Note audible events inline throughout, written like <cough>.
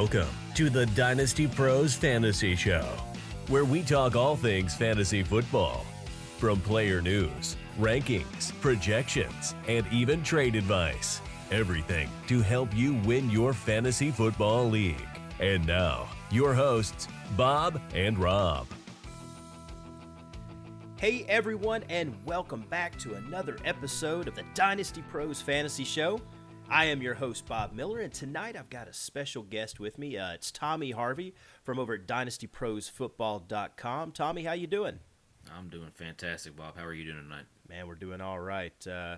Welcome to the Dynasty Pros Fantasy Show, where we talk all things fantasy football from player news, rankings, projections, and even trade advice. Everything to help you win your fantasy football league. And now, your hosts, Bob and Rob. Hey everyone, and welcome back to another episode of the Dynasty Pros Fantasy Show. I am your host Bob Miller, and tonight I've got a special guest with me. Uh, it's Tommy Harvey from over at DynastyProsFootball.com. Tommy, how you doing? I'm doing fantastic, Bob. How are you doing tonight? Man, we're doing all right. Uh,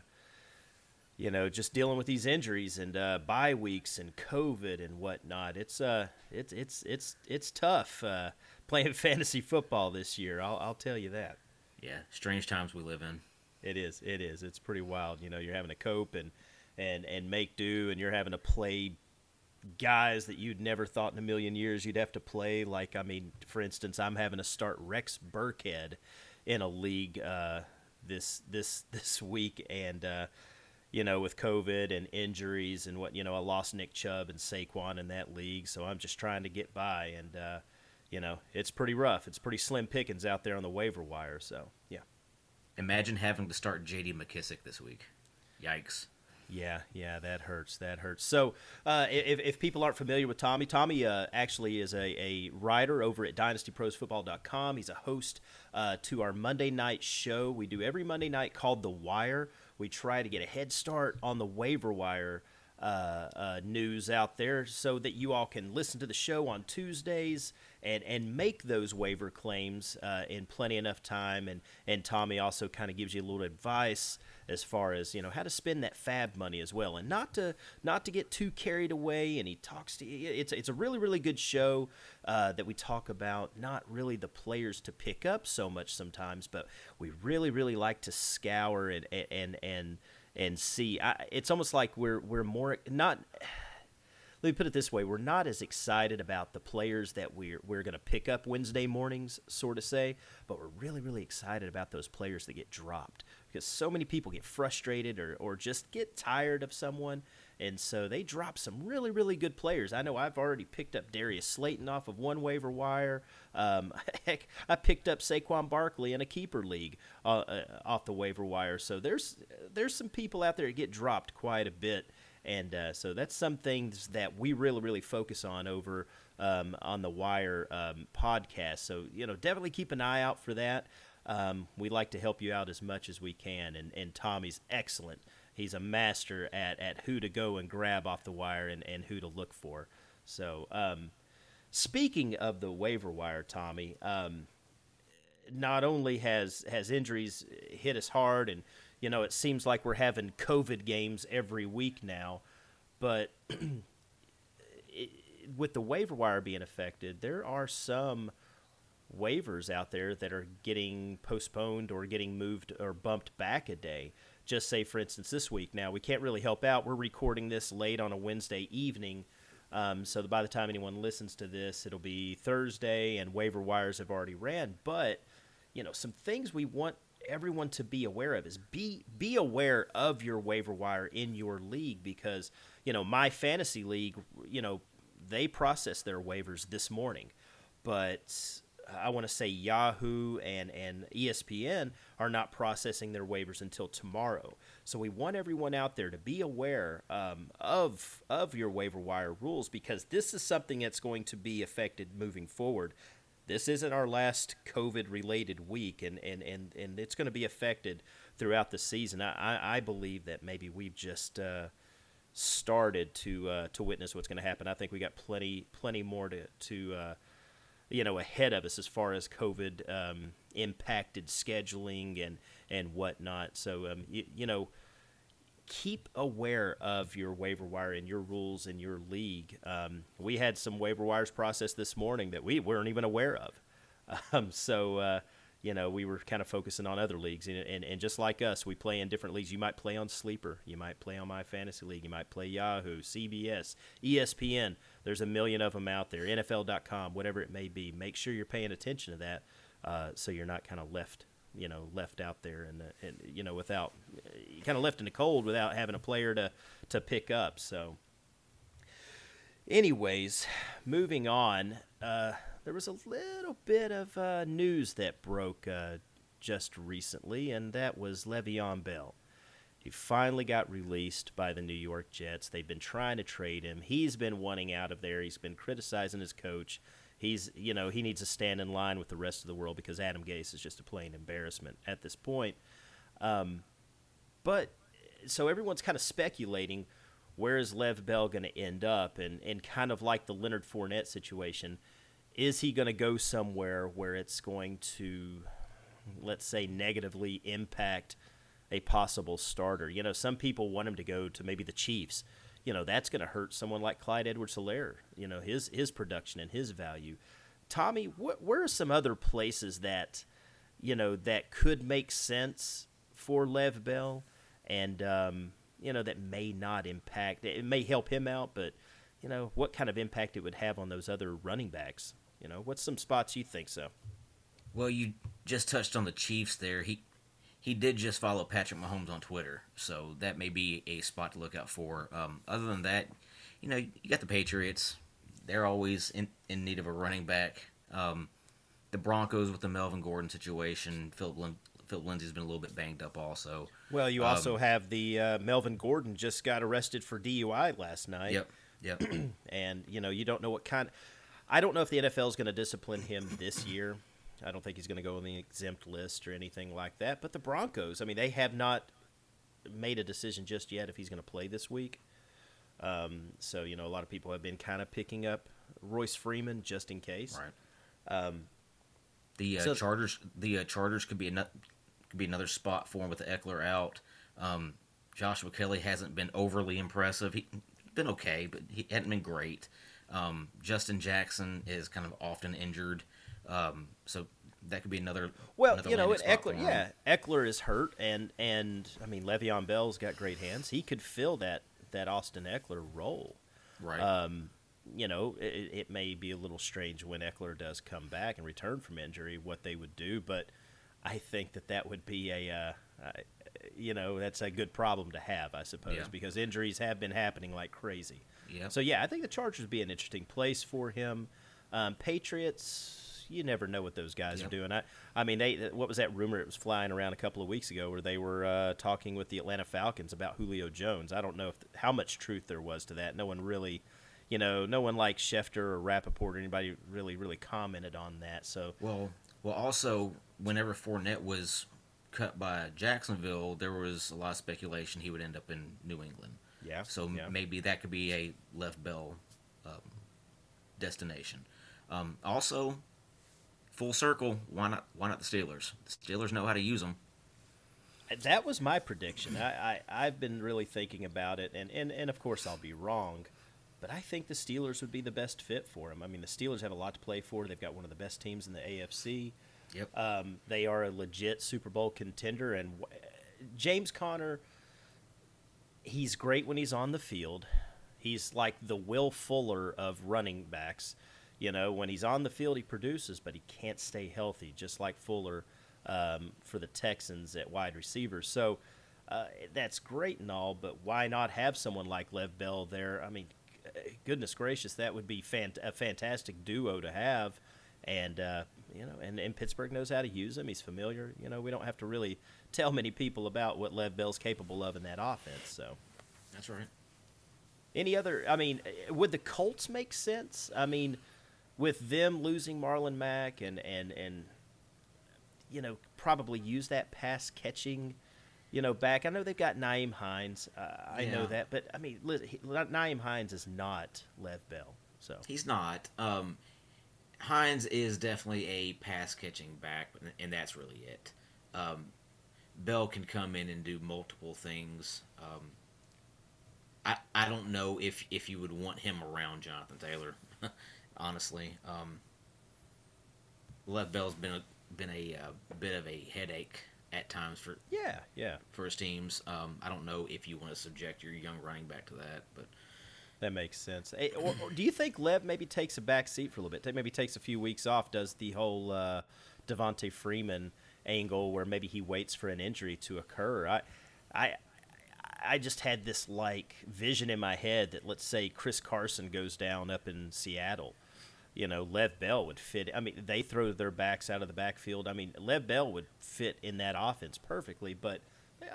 you know, just dealing with these injuries and uh, bye weeks and COVID and whatnot. It's uh, it's it's it's it's tough uh, <laughs> playing fantasy football this year. I'll, I'll tell you that. Yeah, strange times we live in. It is. It is. It's pretty wild. You know, you're having to cope and and and make do, and you're having to play guys that you'd never thought in a million years you'd have to play. Like, I mean, for instance, I'm having to start Rex Burkhead in a league uh, this this <laughs> this week, and uh, you know, with COVID and injuries and what you know, I lost Nick Chubb and Saquon in that league, so I'm just trying to get by, and uh, you know, it's pretty rough. It's pretty slim pickings out there on the waiver wire. So yeah. Imagine having to start J.D. McKissic this week. Yikes. Yeah, yeah, that hurts. That hurts. So, uh, if, if people aren't familiar with Tommy, Tommy uh, actually is a, a writer over at DynastyProsFootball.com. He's a host uh, to our Monday night show. We do every Monday night called The Wire. We try to get a head start on the waiver wire uh, uh, news out there so that you all can listen to the show on Tuesdays and, and make those waiver claims uh, in plenty enough time. And, and Tommy also kind of gives you a little advice as far as you know how to spend that FAAB money as well, and not to not to get too carried away. And he talks to. It's it's a really really good show uh, that we talk about not really the players to pick up so much sometimes, but we really really like to scour and and and and see. I, it's almost like we're we're more not let me put it this way: we're not as excited about the players that we're we're going to pick up Wednesday mornings, sort of say, but we're really really excited about those players that get dropped because so many people get frustrated or or just get tired of someone, and so they drop some really really good players. I know I've already picked up Darius Slayton off of one waiver wire. Um, <laughs> heck, I picked up Saquon Barkley in a keeper league uh, uh, off the waiver wire. So there's there's some people out there that get dropped quite a bit and uh, so that's some things that we really, really focus on over um, on the Wire um, podcast. So, you know, definitely keep an eye out for that. Um, we like to help you out as much as we can, and, and Tommy's excellent. He's a master at, at who to go and grab off the wire and, and who to look for. So, um, speaking of the waiver wire, Tommy, um, not only has has injuries hit us hard and you know, it seems like we're having COVID games every week now, but <clears throat> it, with the waiver wire being affected, there are some waivers out there that are getting postponed or getting moved or bumped back a day. Just say, for instance, this week. Now, we can't really help out. We're recording this late on a Wednesday evening. Um, so by the time anyone listens to this, it'll be Thursday, and waiver wires have already ran. But you know, some things we want everyone to be aware of is be be aware of your waiver wire in your league because you know my fantasy league you know they process their waivers this morning but I want to say Yahoo and and ESPN are not processing their waivers until tomorrow. So we want everyone out there to be aware um, of of your waiver wire rules because this is something that's going to be affected moving forward this isn't our last COVID related week, and, and, and, and it's going to be affected throughout the season. I, I believe that maybe we've just uh, started to uh, to witness what's going to happen. I think we got plenty plenty more to to uh, you know ahead of us as far as COVID um, impacted scheduling and and whatnot. So um, you, you know keep aware of your waiver wire and your rules in your league. Um, we had some waiver wires processed this morning that we weren't even aware of. <laughs> Um, so, uh, you know, we were kind of focusing on other leagues. And, and, and, just like us, we play in different leagues. You might play on Sleeper. You might play on My Fantasy League. You might play Yahoo, CBS, ESPN. There's a million of them out there. NFL.com, whatever it may be. Make sure you're paying attention to that uh, so you're not kind of left you know left out there and, and you know without kind of left in the cold without having a player to to pick up so Anyways, moving on. Uh, there was a little bit of uh, news that broke uh, just recently, and that was Le'Veon Bell. He finally got released by the New York Jets. They've been trying to trade him. He's been wanting out of there. He's been criticizing his coach. He's, you know, he needs to stand in line with the rest of the world because Adam Gase is just a plain embarrassment at this point. Um, but so everyone's kind of speculating where is Lev Bell going to end up, and and kind of like the Leonard Fournette situation, is he going to go somewhere where it's going to, let's say, negatively impact a possible starter? You know, some people want him to go to maybe the Chiefs. You know, that's going to hurt someone like Clyde Edwards-Helaire. You know, his his production and his value. Tommy, wh- where are some other places that, you know, that could make sense for Lev Bell, and um, you know that may not impact. It may help him out, but you know what kind of impact it would have on those other running backs. You know, what's some spots you think so? Well, you just touched on the Chiefs there. He he did just follow Patrick Mahomes on Twitter, so that may be a spot to look out for. Um, other than that, you know, you got the Patriots. They're always in, in need of a running back. Um, the Broncos with the Melvin Gordon situation. Phillip Phillip Lindsay's been a little bit banged up also. Well, you also um, have the uh, Melvin Gordon just got arrested for DUI last night. Yep. Yep. <clears throat> and you know you don't know what kind. I don't know if the NFL is going to discipline him this year. I don't think he's going to go on the exempt list or anything like that. But the Broncos, I mean, they have not made a decision just yet if he's going to play this week. Um, so you know, a lot of people have been kind of picking up Royce Freeman just in case. Right. Um, the uh, so, Chargers, the uh, Chargers could be a could be another spot for him with Ekeler out. Um, Joshua Kelley hasn't been overly impressive. He's been okay, but he hadn't been great. Um, Justin Jackson is kind of often injured, um, so that could be another. Well, another you know, Ekeler. yeah, Ekeler is hurt, and and I mean Le'Veon Bell's got great hands. He could fill that that Austin Ekeler role, right? Um, you know, it, it, may be a little strange when Ekeler does come back and return from injury what they would do, but I think that that would be a, uh, uh, you know, that's a good problem to have, I suppose, yeah. because injuries have been happening like crazy. Yeah. So yeah, I think the Chargers would be an interesting place for him. Um, Patriots, you never know what those guys yep. are doing. I, I mean, they what was that rumor? It was flying around a couple of weeks ago where they were uh, talking with the Atlanta Falcons about Julio Jones. I don't know if how much truth there was to that. No one really you know, no one like Schefter or Rapoport or anybody really, really commented on that. So well, well, also whenever Fournette was cut by Jacksonville, there was a lot of speculation he would end up in New England. Yeah. So yeah. maybe that could be a Lev Bell um, destination. Um, also, full circle. Why not? Why not the Steelers? The Steelers know how to use them. That was my prediction. I, I have been really thinking about it, and, and and of course I'll be wrong, but I think the Steelers would be the best fit for him. I mean, the Steelers have a lot to play for. They've got one of the best teams in the AFC. Yep. Um, they are a legit Super Bowl contender, and James Conner, he's great when he's on the field. He's like the Will Fuller of running backs. You know, when he's on the field, he produces, but he can't stay healthy, just like Fuller um, for the Texans at wide receiver. So uh, that's great and all, but why not have someone like Lev Bell there? I mean, goodness gracious, that would be fant- a fantastic duo to have. And uh, you know, and, and Pittsburgh knows how to use him. He's familiar. You know, we don't have to really tell many people about what Lev Bell's capable of in that offense. So that's right. Any other? I mean, would the Colts make sense? I mean, with them losing Marlon Mack and and and you know probably use that pass catching you know, back. I know they've got Nyheim Hines. Uh, I yeah. know that, but I mean, Nyheim Hines is not Lev Bell. So he's not. Um, Hines is definitely a pass catching back, and that's really it. Um, Bell can come in and do multiple things. Um, I I don't know if if you would want him around Jonathan Taylor, <laughs> honestly. Um, Lev Bell's been a, been a, a uh, bit of a headache at times for yeah yeah for his teams. Um, I don't know if you want to subject your young running back to that, but that makes sense. Hey, or, or do you think Lev maybe takes a back seat for a little bit? Maybe takes a few weeks off, does the whole uh, Devonta Freeman angle where maybe he waits for an injury to occur. I, I, I just had this like vision in my head that let's say Chris Carson goes down up in Seattle. You know, Lev Bell would fit. I mean, they throw their backs out of the backfield. I mean, Lev Bell would fit in that offense perfectly, but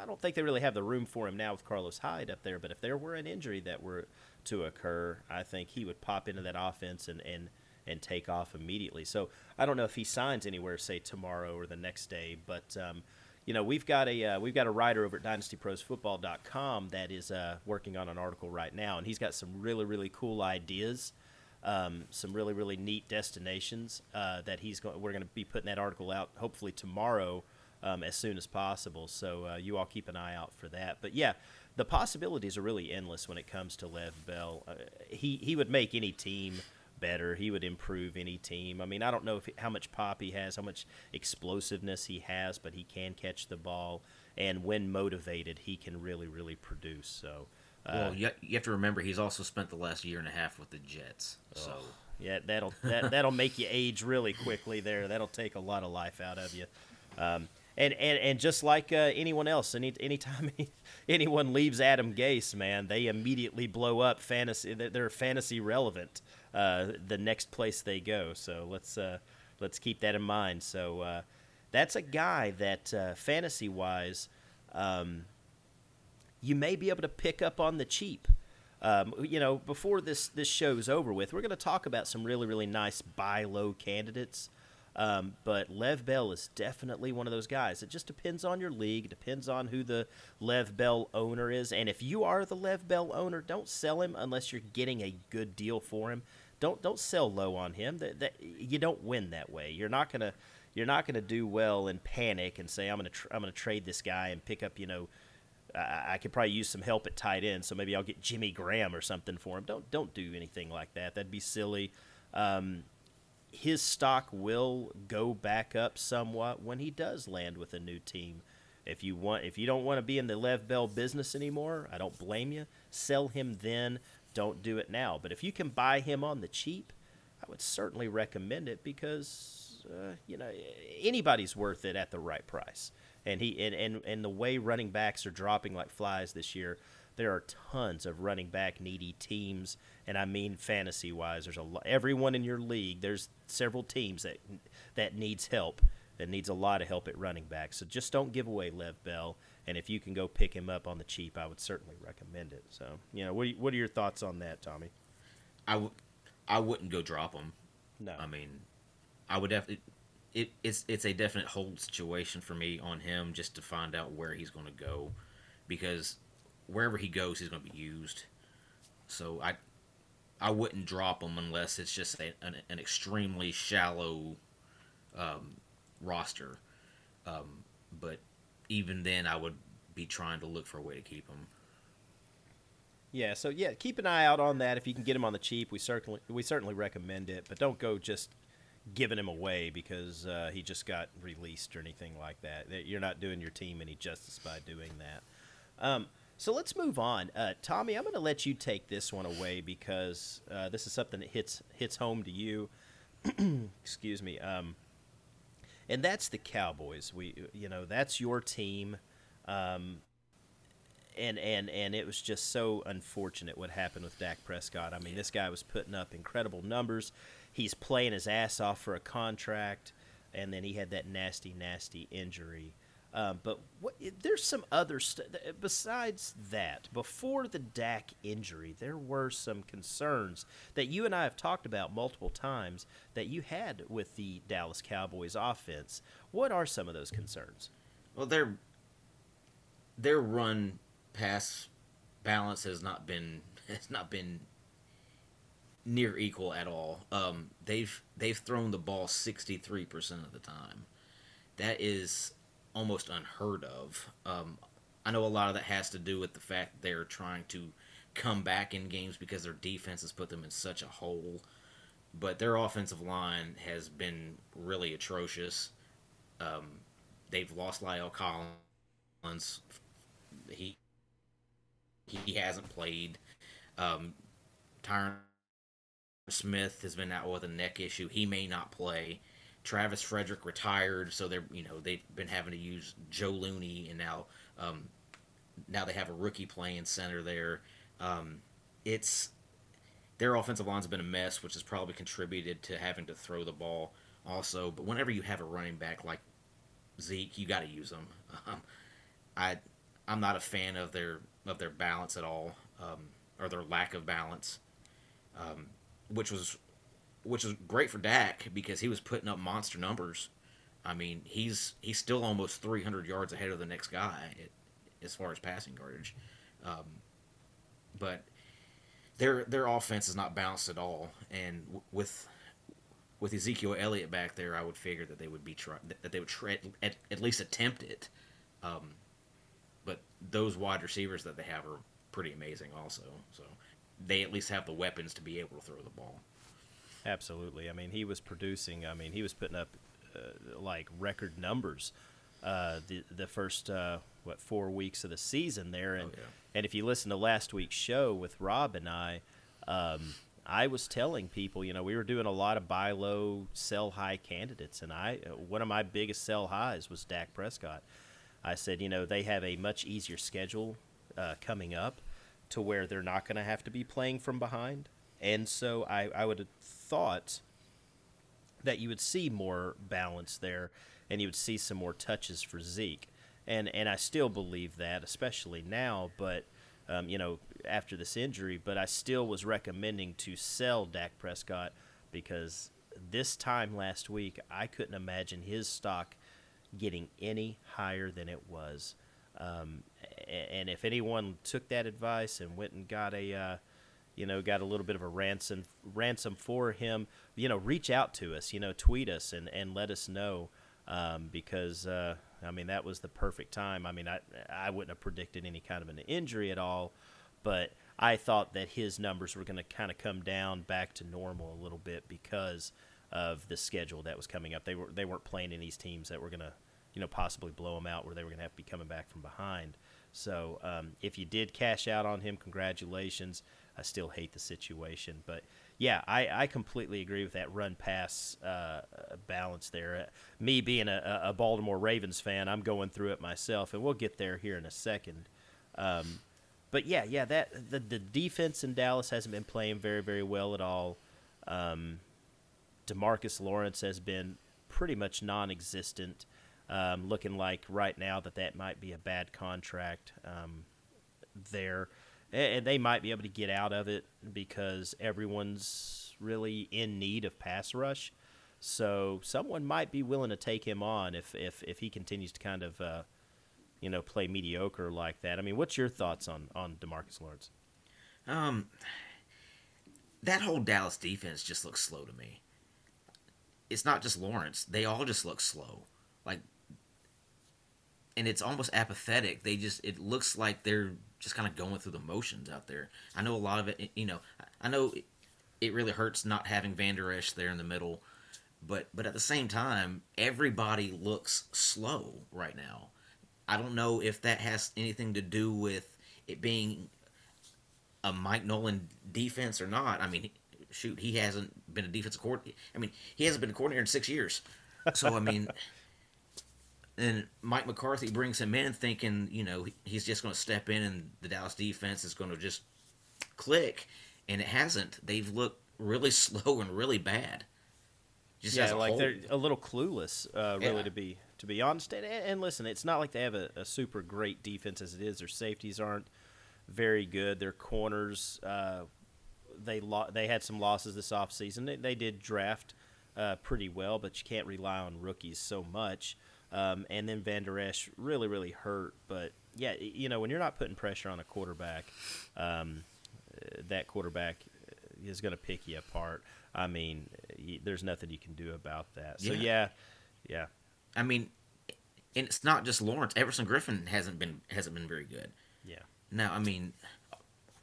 I don't think they really have the room for him now with Carlos Hyde up there. But if there were an injury that were to occur, I think he would pop into that offense and and and take off immediately. So I don't know if he signs anywhere, say tomorrow or the next day, but. Um, you know, we've got a uh, we've got a writer over at DynastyProsFootball.com that is uh, working on an article right now, and he's got some really really cool ideas, um, some really really neat destinations uh, that he's going. We're going to be putting that article out hopefully tomorrow, um, as soon as possible. So uh, you all keep an eye out for that. But yeah, the possibilities are really endless when it comes to Lev Bell. Uh, he he would make any team better. He would improve any team. I mean, I don't know if, how much pop he has, how much explosiveness he has, but he can catch the ball, and when motivated, he can really, really produce. So, uh, well, you, you have to remember he's also spent the last year and a half with the Jets. So, oh, yeah, that'll that, that'll make you age really quickly. There, that'll take a lot of life out of you. Um, and, and and just like uh, anyone else, any anytime <laughs> anyone leaves Adam Gase, man, they immediately blow up fantasy. They're fantasy relevant uh, the next place they go. So let's uh, let's keep that in mind. So uh, that's a guy that uh, fantasy wise, um, you may be able to pick up on the cheap. Um, you know, before this this show's over with, we're going to talk about some really really nice buy low candidates. Um, but Lev Bell is definitely one of those guys. It just depends on your league, depends on who the Lev Bell owner is. And if you are the Lev Bell owner, don't sell him unless you're getting a good deal for him. Don't don't sell low on him. That, that you don't win that way. You're not gonna you're not gonna do well and panic and say I'm gonna tr- I'm gonna trade this guy and pick up you know I, could probably use some help at tight end, so maybe I'll get Jimmy Graham or something for him. Don't don't do anything like that. That'd be silly. Um, his stock will go back up somewhat when he does land with a new team. If you want, if you don't want to be in the Lev Bell business anymore, I don't blame you. Sell him then don't do it now. But if you can buy him on the cheap, I would certainly recommend it because uh, you know anybody's worth it at the right price. And he and, and and the way running backs are dropping like flies this year, there are tons of running back needy teams, and I mean fantasy wise. There's a lot, everyone in your league. There's several teams that that needs help. That needs a lot of help at running back. So just don't give away Lev Bell and if you can go pick him up on the cheap, I would certainly recommend it. So, you know, what are, what are your thoughts on that, Tommy? I w- I wouldn't go drop him. No, I mean, I would definitely. It, it's it's a definite hold situation for me on him just to find out where he's going to go, because wherever he goes, he's going to be used. So I I wouldn't drop him unless it's just a, an, an extremely shallow um, roster. Um, but even then, I would be trying to look for a way to keep him. Yeah, so yeah, keep an eye out on that. If you can get him on the cheap, we certainly we certainly recommend it. But don't go just giving him away because uh, he just got released or anything like that. You're not doing your team any justice by doing that. Um, so let's move on. Uh, Tommy, I'm going to let you take this one away because uh, this is something that hits hits home to you. <clears throat> Excuse me. Um, and that's the Cowboys. We, you know, that's your team, um, and and and it was just so unfortunate what happened with Dak Prescott. I mean, this guy was putting up incredible numbers. He's playing his ass off for a contract, and then he had that nasty, nasty injury. Um, but what, there's some other stuff besides that. Before the Dak injury, there were some concerns that you and I have talked about multiple times that you had with the Dallas Cowboys offense. What are some of those concerns? Well, their their run pass balance has not been <laughs> has not been near equal at all. Um, they've they've thrown the ball sixty three percent of the time. That is almost unheard of. Um, I know a lot of that has to do with the fact they're trying to come back in games because their defense has put them in such a hole. But their offensive line has been really atrocious. Um, they've lost La'el Collins. He he hasn't played. Um, Tyron Smith has been out with a neck issue. He may not play. Travis Frederick retired, so they're you know they've been having to use Joe Looney and now um, now they have a rookie playing center there. Um, it's their offensive line's been a mess, which has probably contributed to having to throw the ball also. But whenever you have a running back like Zeke, you got to use them. <laughs> Um, I I'm not a fan of their of their balance at all, um, or their lack of balance, um, which was which was great for Dak because he was putting up monster numbers. I mean, he's he's still almost 300 yards ahead of the next guy as far as passing yardage, um, but their their offense is not balanced at all. And w- with with Ezekiel Elliott back there, I would figure that they would be try that they would try at, at least attempt it. Um, but those wide receivers that they have are pretty amazing, also. So they at least have the weapons to be able to throw the ball. Absolutely. I mean, he was producing. I mean, he was putting up uh, like record numbers uh, the the first uh, what four weeks of the season there, and Oh, yeah. and if you listen to last week's show with Rob and I, um, I was telling people, you know, we were doing a lot of buy low, sell high candidates, and I uh, one of my biggest sell highs was Dak Prescott. I said, you know, they have a much easier schedule uh, coming up to where they're not going to have to be playing from behind. And so I, I would have thought that you would see more balance there and you would see some more touches for Zeke. And, and I still believe that, especially now, but, um, you know, after this injury, but I still was recommending to sell Dak Prescott because this time last week, I couldn't imagine his stock getting any higher than it was. Um, and if anyone took that advice and went and got a, uh, you know, got a little bit of a ransom ransom for him, you know, reach out to us, you know, tweet us and, and let us know um, because uh, I mean that was the perfect time. I mean, I I wouldn't have predicted any kind of an injury at all, but I thought that his numbers were going to kind of come down back to normal a little bit because of the schedule that was coming up. They were they weren't playing in these teams that were going to, you know, possibly blow them out where they were going to have to be coming back from behind. So um, if you did cash out on him, congratulations. I still hate the situation, but yeah, I, I completely agree with that run pass uh, balance there. Uh, me being a, a Baltimore Ravens fan, I'm going through it myself, and we'll get there here in a second. Um, but yeah, yeah, that the the defense in Dallas hasn't been playing very very well at all. Um, Demarcus Lawrence has been pretty much non-existent. Um, looking like right now that that might be a bad contract um, there, and they might be able to get out of it because everyone's really in need of pass rush. So someone might be willing to take him on if if, if he continues to kind of uh, you know play mediocre like that. I mean, what's your thoughts on on Demarcus Lawrence? Um, that whole Dallas defense just looks slow to me. It's not just Lawrence; they all just look slow. Like, and it's almost apathetic. They just it looks like they're just kind of going through the motions out there. I know a lot of it. You know, I know it, really hurts not having Van Der Esch there in the middle, but but at the same time, everybody looks slow right now. I don't know if that has anything to do with it being a Mike Nolan defense or not. I mean, shoot, he hasn't been a defensive coordinator. I mean, he hasn't been a coordinator in six years. So I mean, and Mike McCarthy brings him in thinking, you know, he's just going to step in and the Dallas defense is going to just click, and it hasn't. They've looked really <laughs> slow and really bad. Just yeah, like whole. they're a little clueless, uh, really, Yeah. to be to be honest. And, and listen, it's not like they have a, a super great defense as it is. Their safeties aren't very good. Their corners, uh, they lo- they had some losses this offseason. They, they did draft uh, pretty well, but you can't rely on rookies so much. Um, and then Van Der Esch really, really hurt. But yeah, you know, when you're not putting pressure on a quarterback, um, uh, that quarterback is going to pick you apart. I mean, there's nothing you can do about that. So Yeah. yeah, yeah, I mean, and it's not just Lawrence. Everson Griffen hasn't been hasn't been very good. yeah. Now, I mean,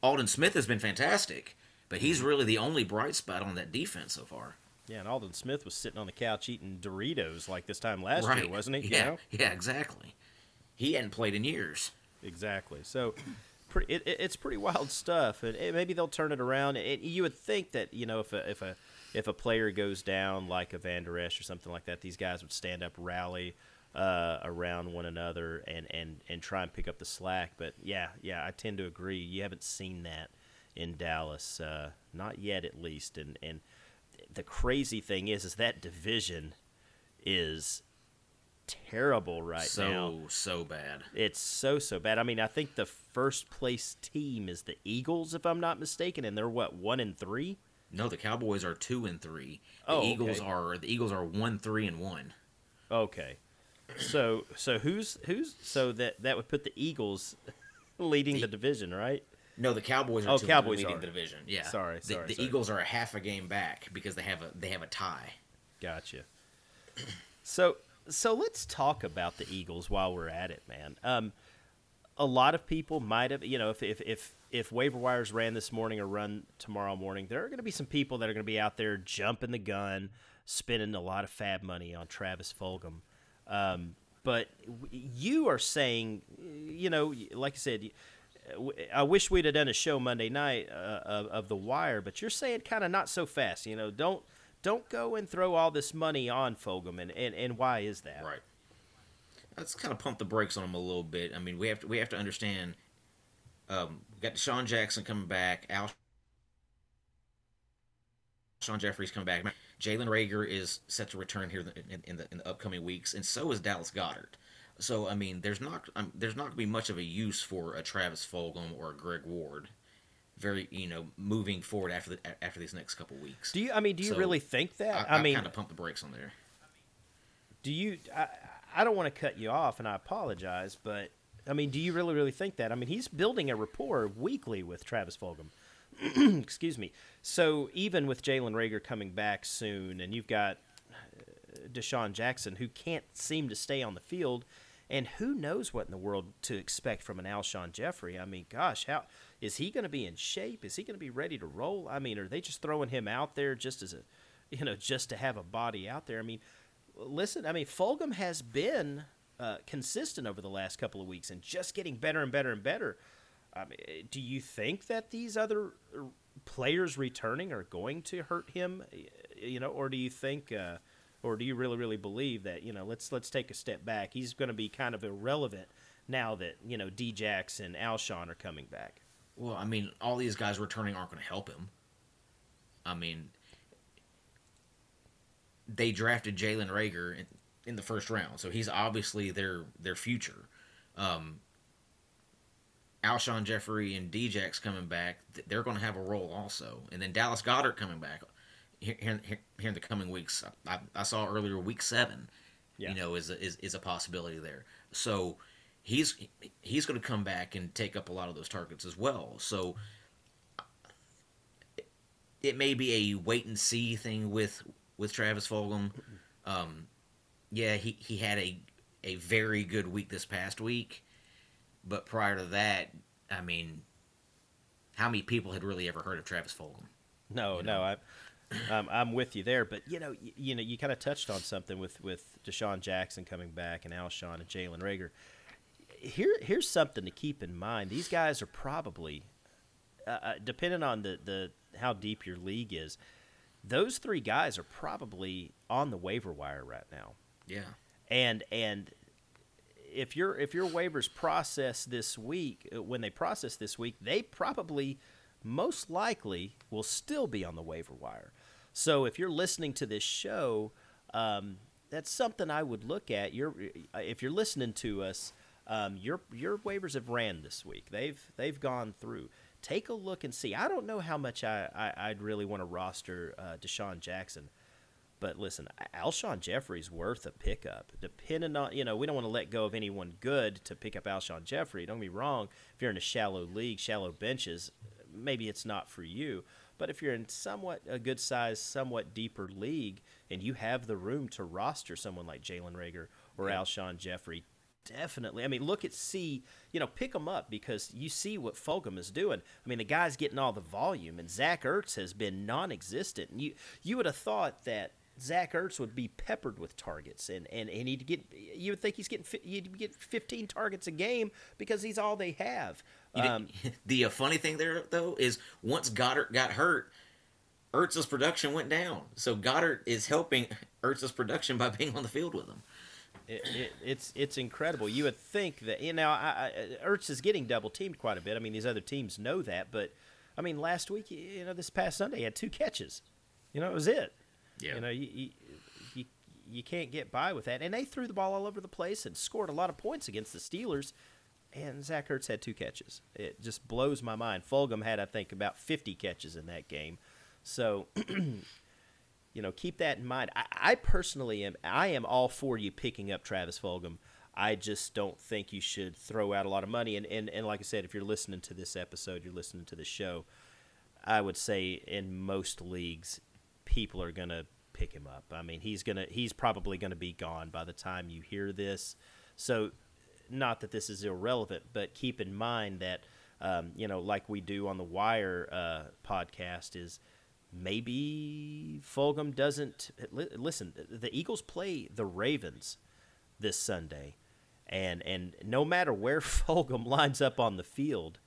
Aldon Smith has been fantastic, but he's Mm-hmm. really the only bright spot on that defense so far. Yeah, and Aldon Smith was sitting on the couch eating Doritos like this time last year, wasn't he? <laughs> You Yeah, know? yeah, exactly. He hadn't played in years. Exactly. So, pretty, it, it- it's pretty wild stuff, and it, maybe they'll turn it around. It, you would think that you know if a, if a if a player goes down like a Van Der Esch or something like that, these guys would stand up, rally uh, around one another, and, and, and try and pick up the slack. But yeah, yeah, I tend to agree. You haven't seen that in Dallas, uh, not yet at least. And and the crazy thing is, is that division is terrible right so, now. So so bad. It's so so bad. I mean, I think the first place team is the Eagles, if I'm not mistaken, and they're what one and three. No, the Cowboys are two and three. The Oh, Eagles okay. are the Eagles are one, three, and one. Okay, so so who's who's so that that would put the Eagles <laughs> leading the division, right? No, the Cowboys are Oh, Cowboys leading are. the division. Yeah, Sorry, The, sorry, the sorry. Eagles are a half a game back because they have a they have a tie. Gotcha. So so let's talk about the Eagles while we're at it, man. Um, a lot of people might have, you know, if if if if waiver wires ran this morning or run tomorrow morning, there are going to be some people that are going to be out there jumping the gun, spending a lot of FAAB money on Travis Fulgham. Um, but you are saying, you know, like I said. I wish we'd have done a show Monday night uh, of, of the Wire, but you're saying kind of not so fast. You know, don't don't go and throw all this money on Fulgham, and, and, why is that? Right. Let's kind of pump the brakes on them a little bit. I mean, we have to we have to understand. Um, we got DeSean Jackson coming back. Al Sean Jeffries coming back. Jalen Reagor is set to return here in, in the in the upcoming weeks, and so is Dallas Goedert. So I mean, there's not um, there's not going to be much of a use for a Travis Fulgham or a Greg Ward. Very you know moving forward after the, after these next couple weeks. Do you? I mean, do you So, really think that? I, I, mean, kind of pump the brakes on there. do you? I, I don't want to cut you off, and I apologize, but I mean, do you really, really think that? I mean, he's building a rapport weekly with Travis Fulgham. <clears throat> Excuse me. So even with Jalen Reagor coming back soon, and you've got uh, DeSean Jackson, who can't seem to stay on the field, and who knows what in the world to expect from an Alshon Jeffery? I mean, gosh, how is he going to be in shape? Is he going to be ready to roll? I mean, are they just throwing him out there just as a, <laughs> you know, just to have a body out there? I mean, listen, I mean, Fulgham has been uh, consistent over the last couple of weeks and just getting better and better and better. I mean, do you think that these other uh, players returning are going to hurt him? You know, or do you think, uh, or do you really, really believe that you know? Let's let's take a step back. He's going to be kind of irrelevant now that you know Djax and Alshon are coming back. Well, I mean, all these guys returning aren't going to help him. I mean, they drafted Jalen Reagor in, in the first round, so he's obviously their their future. Um, Alshon Jeffery and Djax coming back, they're going to have a role also, and then Dallas Goedert coming back here, here, here in the coming weeks. I, I saw earlier week seven, Yeah. you know, is a, is is a possibility there. So he's he's going to come back and take up a lot of those targets as well. So it may be a wait and see thing with with Travis Fulgham. Um, yeah, he, he had a a very good week this past week, but prior to that, I mean, how many people had really ever heard of Travis Fulgham? No, You no. I, um, I'm with you there. But you know, you, you know, you kind of touched on something with with DeSean Jackson coming back and Alshon and Jalen Reagor. Here, here's something to keep in mind. These guys are probably, uh, uh, depending on the the how deep your league is, those three guys are probably on the waiver wire right now Yeah, and and if your if your waivers process this week uh, when they process this week they probably most likely will still be on the waiver wire so if you're listening to this show um, that's something i would look at you're uh, if you're listening to us um, your your waivers have ran this week they've they've gone through take a look and see i don't know how much i, I i'd really want to roster uh, desean jackson but listen, Alshon Jeffery's worth a pickup. Depending on, you know, we don't want to let go of anyone good to pick up Alshon Jeffery. Don't be wrong. If you're in a shallow league, shallow benches, maybe it's not for you. But if you're in somewhat a good size, somewhat deeper league, and you have the room to roster someone like Jalen Reagor or Yeah. Alshon Jeffery, definitely. I mean, look at see, you know, pick them up because you see what Fulgham is doing. I mean, the guy's getting all the volume, and Zach Ertz has been non-existent. And you you would have thought that Zach Ertz would be peppered with targets, and, and, and he'd get you would think he's getting he'd get 15 targets a game because he's all they have. Um, <laughs> the uh, funny thing there though is once Goedert got hurt, Ertz's production went down. So Goedert is helping Ertz's production by <laughs> being on the field with him. It, it, it's it's incredible. You would think that you know I, I, Ertz is getting double teamed quite a bit. I mean, these other teams know that, but I mean, last week, you know, this past Sunday, he had two catches. You know, it was it. Yeah. You know, you, you you you can't get by with that. And they threw the ball all over the place and scored a lot of points against the Steelers. And Zach Ertz had two catches. It just blows my mind. Fulgham had, I think, about 50 catches in that game. So <clears throat> you know, keep that in mind. I, I, personally am I am all for you picking up Travis Fulgham. I just don't think you should throw out a lot of money. And, and, and like I said, if you're listening to this episode, you're listening to the show, I would say in most leagues, people are gonna pick him up. I mean, he's gonna he's probably gonna be gone by the time you hear this. So, not that this is irrelevant, but keep in mind that um, you know, like we do on the Wire uh, podcast, is maybe Fulgham doesn't listen. The Eagles play the Ravens this Sunday, and and no matter where <laughs> Fulgham lines up on the field,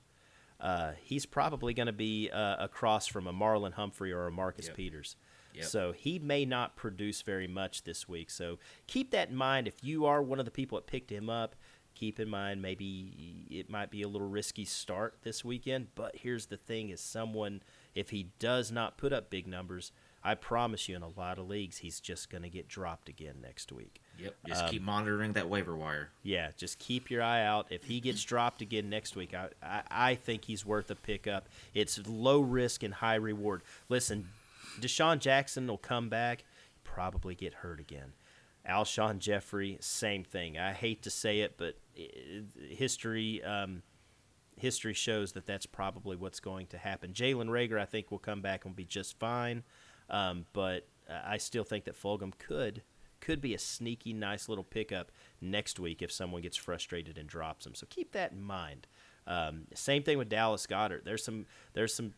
uh, he's probably going to be uh, across from a Marlon Humphrey or a Marcus yep. Peters. Yep. So he may not produce very much this week. So keep that in mind. If you are one of the people that picked him up, keep in mind maybe it might be a little risky start this weekend. But here's the thing: is someone if he does not put up big numbers, I promise you, in a lot of leagues, he's just going to get dropped again next week. Yep. Just um, keep monitoring that waiver wire. Yeah, just keep your eye out. If he gets dropped again next week, I, I, I think he's worth a pickup. It's low risk and high reward. Listen, DeSean Jackson will come back, probably get hurt again. Alshon Jeffery, same thing. I hate to say it, but history. Um, history shows that that's probably what's going to happen. Jalen Reagor, I think, will come back and be just fine, um, but uh, I still think that Fulgham could could be a sneaky, nice little pickup next week if someone gets frustrated and drops him. So keep that in mind. Um, same thing with Dallas Goedert. There's some there's some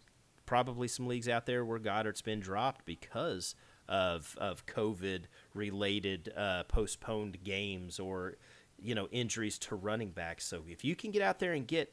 probably some leagues out there where Goedert's been dropped because of of COVID related uh, postponed games or you know injuries to running backs. So if you can get out there and get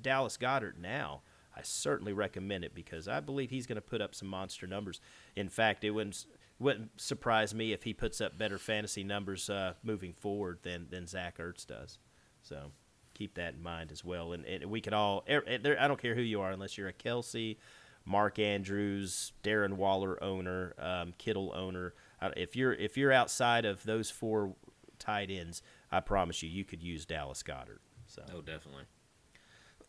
Dallas Goedert now, I certainly recommend it because I believe he's going to put up some monster numbers. In fact, it wouldn't wouldn't surprise me if he puts up better fantasy numbers uh, moving forward than than Zach Ertz does. So keep that in mind as well. And, and we could all er, er, I don't care who you are, unless you're a Kelce, Mark Andrews, Darren Waller owner, um, Kittle owner. If you're if you're outside of those four tight ends, I promise you, you could use Dallas Goedert. So. Oh, definitely.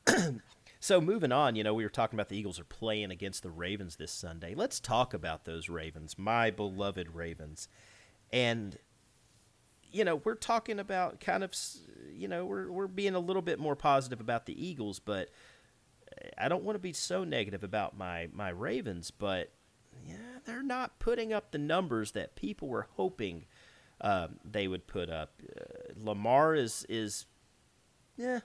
<clears throat> so moving on, you know, we were talking about the Eagles are playing against the Ravens this Sunday. Let's talk about those Ravens, my beloved Ravens. And you know, we're talking about kind of you know, we're we're being a little bit more positive about the Eagles, but I don't want to be so negative about my my Ravens, but yeah, they're not putting up the numbers that people were hoping um, they would put up. Uh, Lamar is is yeah,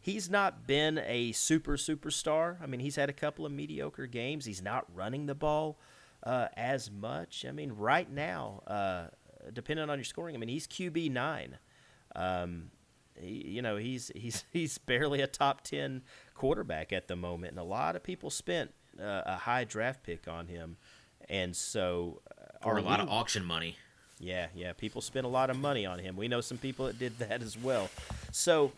he's not been a super superstar. I mean, he's had a couple of mediocre games. He's not running the ball uh, as much. I mean, right now, uh, depending on your scoring, I mean, he's QB nine. Um, he, you know, he's he's <laughs> he's barely a top ten quarterback at the moment, and a lot of people spent uh, a high draft pick on him, and so uh, or a lot of auction money. Yeah, yeah, people spent a lot of money on him. We know some people that did that as well. So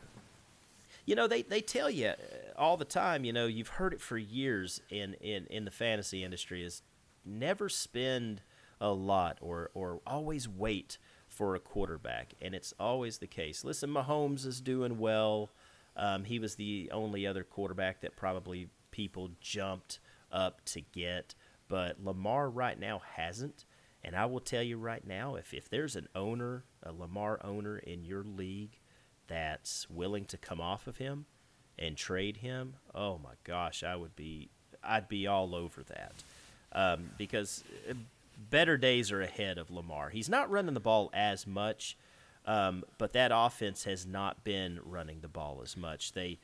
you know they, they tell you uh, all the time you know you've heard it for years in, in, in the fantasy industry is never spend a lot or, or always wait for a quarterback and it's always the case. Listen mahomes is doing well. Um, he was the only other quarterback that probably people jumped up to get but lamar right now hasn't. And i will tell you right now if, if there's an owner a lamar owner in your league that's willing to come off of him and trade him, oh my gosh, I would be I'd be all over that. Um, because uh, better days are ahead of Lamar. He's not running the ball as much, um, but that offense has not been running the ball as much. They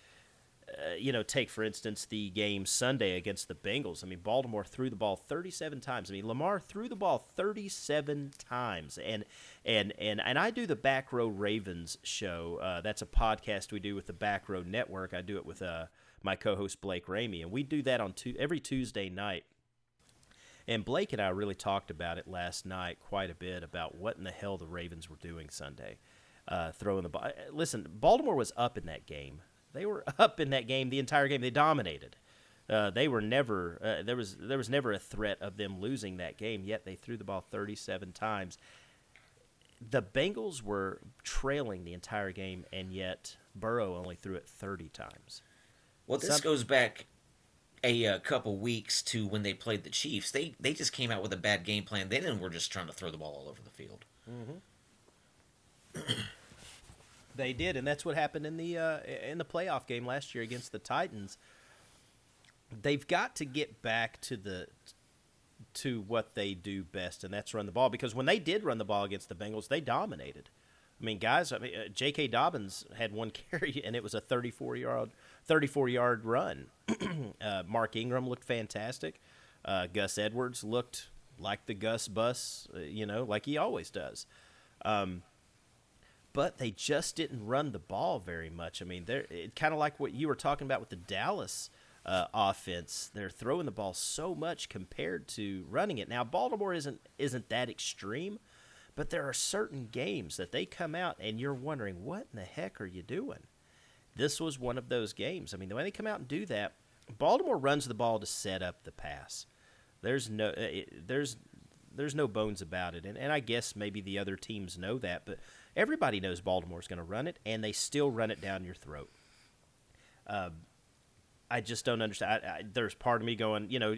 uh, you know, take for instance the game Sunday against the Bengals. I mean, Baltimore threw the ball 37 times. I mean, Lamar threw the ball 37 times, and and and and I do the Back Row Ravens show. Uh, that's a podcast we do with the Back Row Network. I do it with uh, my co-host Blake Ramey, and we do that on two, every Tuesday night. And Blake and I really talked about it last night quite a bit about what in the hell the Ravens were doing Sunday, uh, throwing the ball. Listen, Baltimore was up in that game. They were <laughs> up in that game the entire game. They dominated. Uh, they were never uh, there was there was never a threat of them losing that game. Yet they threw the ball 37 times. The Bengals were trailing the entire game, and yet Burrow only threw it 30 times. Well, this Some, goes back a, a, uh, couple weeks to when they played the Chiefs. They they just came out with a bad game plan They then, were just trying to throw the ball all over the field. Mm-hmm. <clears throat> they did, and that's what happened in the uh, in the playoff game last year against the Titans. They've got to get back to the to what they do best, and that's run the ball. Because when they did run the ball against the Bengals, they dominated. I mean, guys, I mean, uh, J.K. Dobbins had one <laughs> carry, and it was a 34 yard 34 yard run. <clears throat> uh, Mark Ingram looked fantastic. Uh, Gus Edwards looked like the Gus bus, uh, you know, like he always does. Um, but they just didn't run the ball very much. I mean, they're kind of like what you were talking about with the Dallas uh, offense. They're throwing the ball so much compared to running it. Now, Baltimore isn't isn't that extreme, but there are certain games that they come out and you're wondering what in the heck are you doing? This was one of those games. I mean, the way they come out and do that, Baltimore runs the ball to set up the pass. There's no uh, it, there's there's no bones about it, and and I guess maybe the other teams know that, but everybody knows Baltimore's going to run it, and they still run it down your throat. Uh, I just don't understand. I, I, there's part of me going, you know,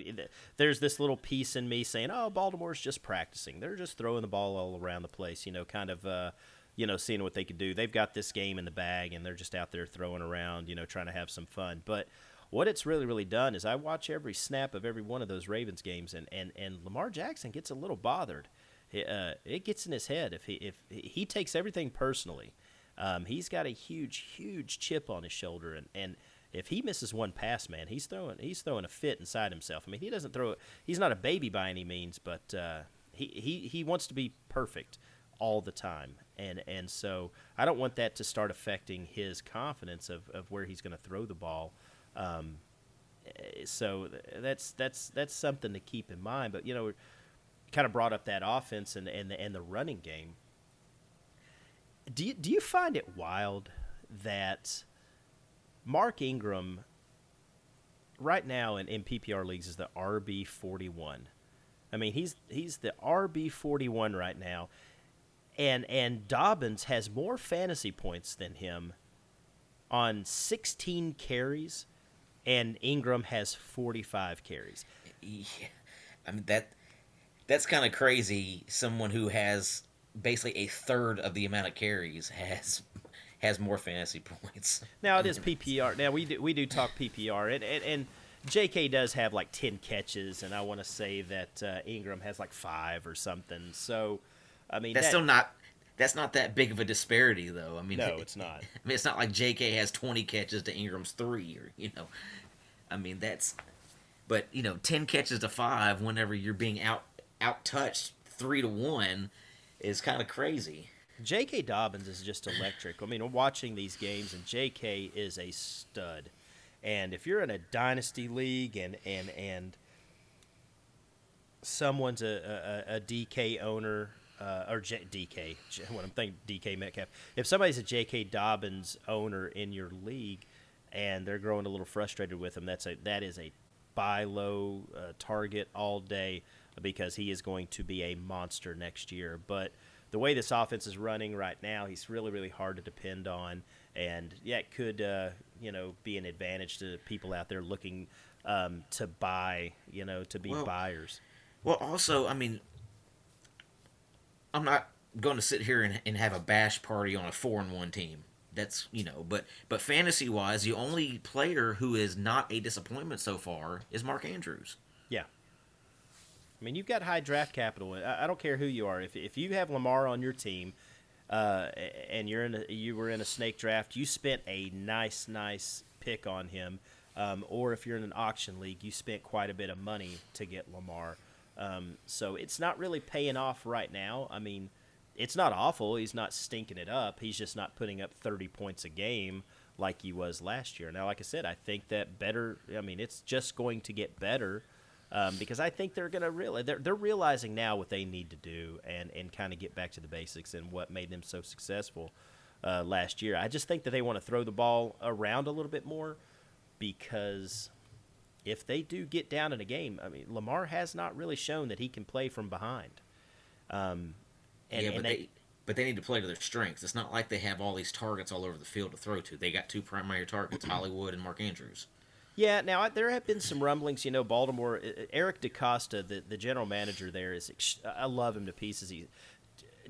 there's this little piece in me saying, "Oh, Baltimore's just practicing. They're just throwing the ball all around the place." You know, kind of, uh, you know, seeing what they could do. They've got this game in the bag, and they're just out there throwing around, you know, trying to have some fun. But what it's really, really done is I watch every snap of every one of those Ravens games, and and and Lamar Jackson gets a little bothered. It, uh, it gets in his head if he if he takes everything personally. Um, he's got a huge, huge chip on his shoulder, and and if he misses one pass, man, he's throwing he's throwing a fit inside himself. I mean, he doesn't throw it. He's not a baby by any means, but uh, he, he he wants to be perfect all the time, and and so I don't want that to start affecting his confidence of, of where he's going to throw the ball. Um, so that's that's that's something to keep in mind. But you know, kind of brought up that offense and and the, and the running game. Do you, do you find it wild that Mark Ingram, right now in, in PPR leagues, is the RB forty one. I mean, he's he's the RB forty one right now, and and Dobbins has more fantasy points than him on sixteen carries, and Ingram has forty five carries. Yeah, I mean that that's kind of crazy. Someone who has basically a third of the amount of carries has has more fantasy <laughs> points. Now it is PPR. Now we do we do talk PPR, and and, and J.K. does have like ten catches, and I want to say that uh, Ingram has like five or something. So, I mean, that's that, still not that's not that big of a disparity, though. I mean, no, <laughs> it's not. I mean, it's not like J.K. has twenty catches to Ingram's three, or you know, I mean that's. But you know, ten catches to five whenever you're being out out touched three to one is kind of crazy. J.K. Dobbins is just electric. I mean, I'm watching these games, and J.K. is a stud. And if you're in a dynasty league and and and someone's a, a, a DK owner uh, or J, DK, <laughs> what I'm thinking DK Metcalf. If somebody's a J.K. Dobbins owner in your league and they're growing a little frustrated with him, that's a that is a buy low uh, target all day because he is going to be a monster next year. But the way this offense is running right now, he's really, really hard to depend on. And yeah, it could, uh, you know, be an advantage to people out there looking um, to buy, you know, to be well, buyers. Well, also, I mean, I'm not going to sit here and, and have a bash party on a four and one team. That's you know, but but fantasy wise, the only player who is not a disappointment so far is Mark Andrews. Yeah, I mean, you've got high draft capital. I, I don't care who you are. If, if you have Lamar on your team, uh, and you're in a, you were in a snake draft, you spent a nice, nice pick on him. Um, or if you're in an auction league, you spent quite a bit of money to get Lamar. Um, so it's not really paying off right now. I mean, it's not awful. He's not stinking it up. He's just not putting up 30 points a game like he was last year. Now, like I said, I think that better. I mean, it's just going to get better Um, because I think they're going to realize they're, they're realizing now what they need to do and, and kind of get back to the basics and what made them so successful uh, last year. I just think that they want to throw the ball around a little bit more because if they do get down in a game, I mean Lamar has not really shown that he can play from behind. Um, and, yeah, but and they, they, but they need to play to their strengths. It's not like they have all these targets all over the field to throw to. They got two primary targets, <clears throat> Hollywood and Mark Andrews. Yeah, now there have been some rumblings. You know, Baltimore. Eric DeCosta, the the general manager there, is. I love him to pieces. He's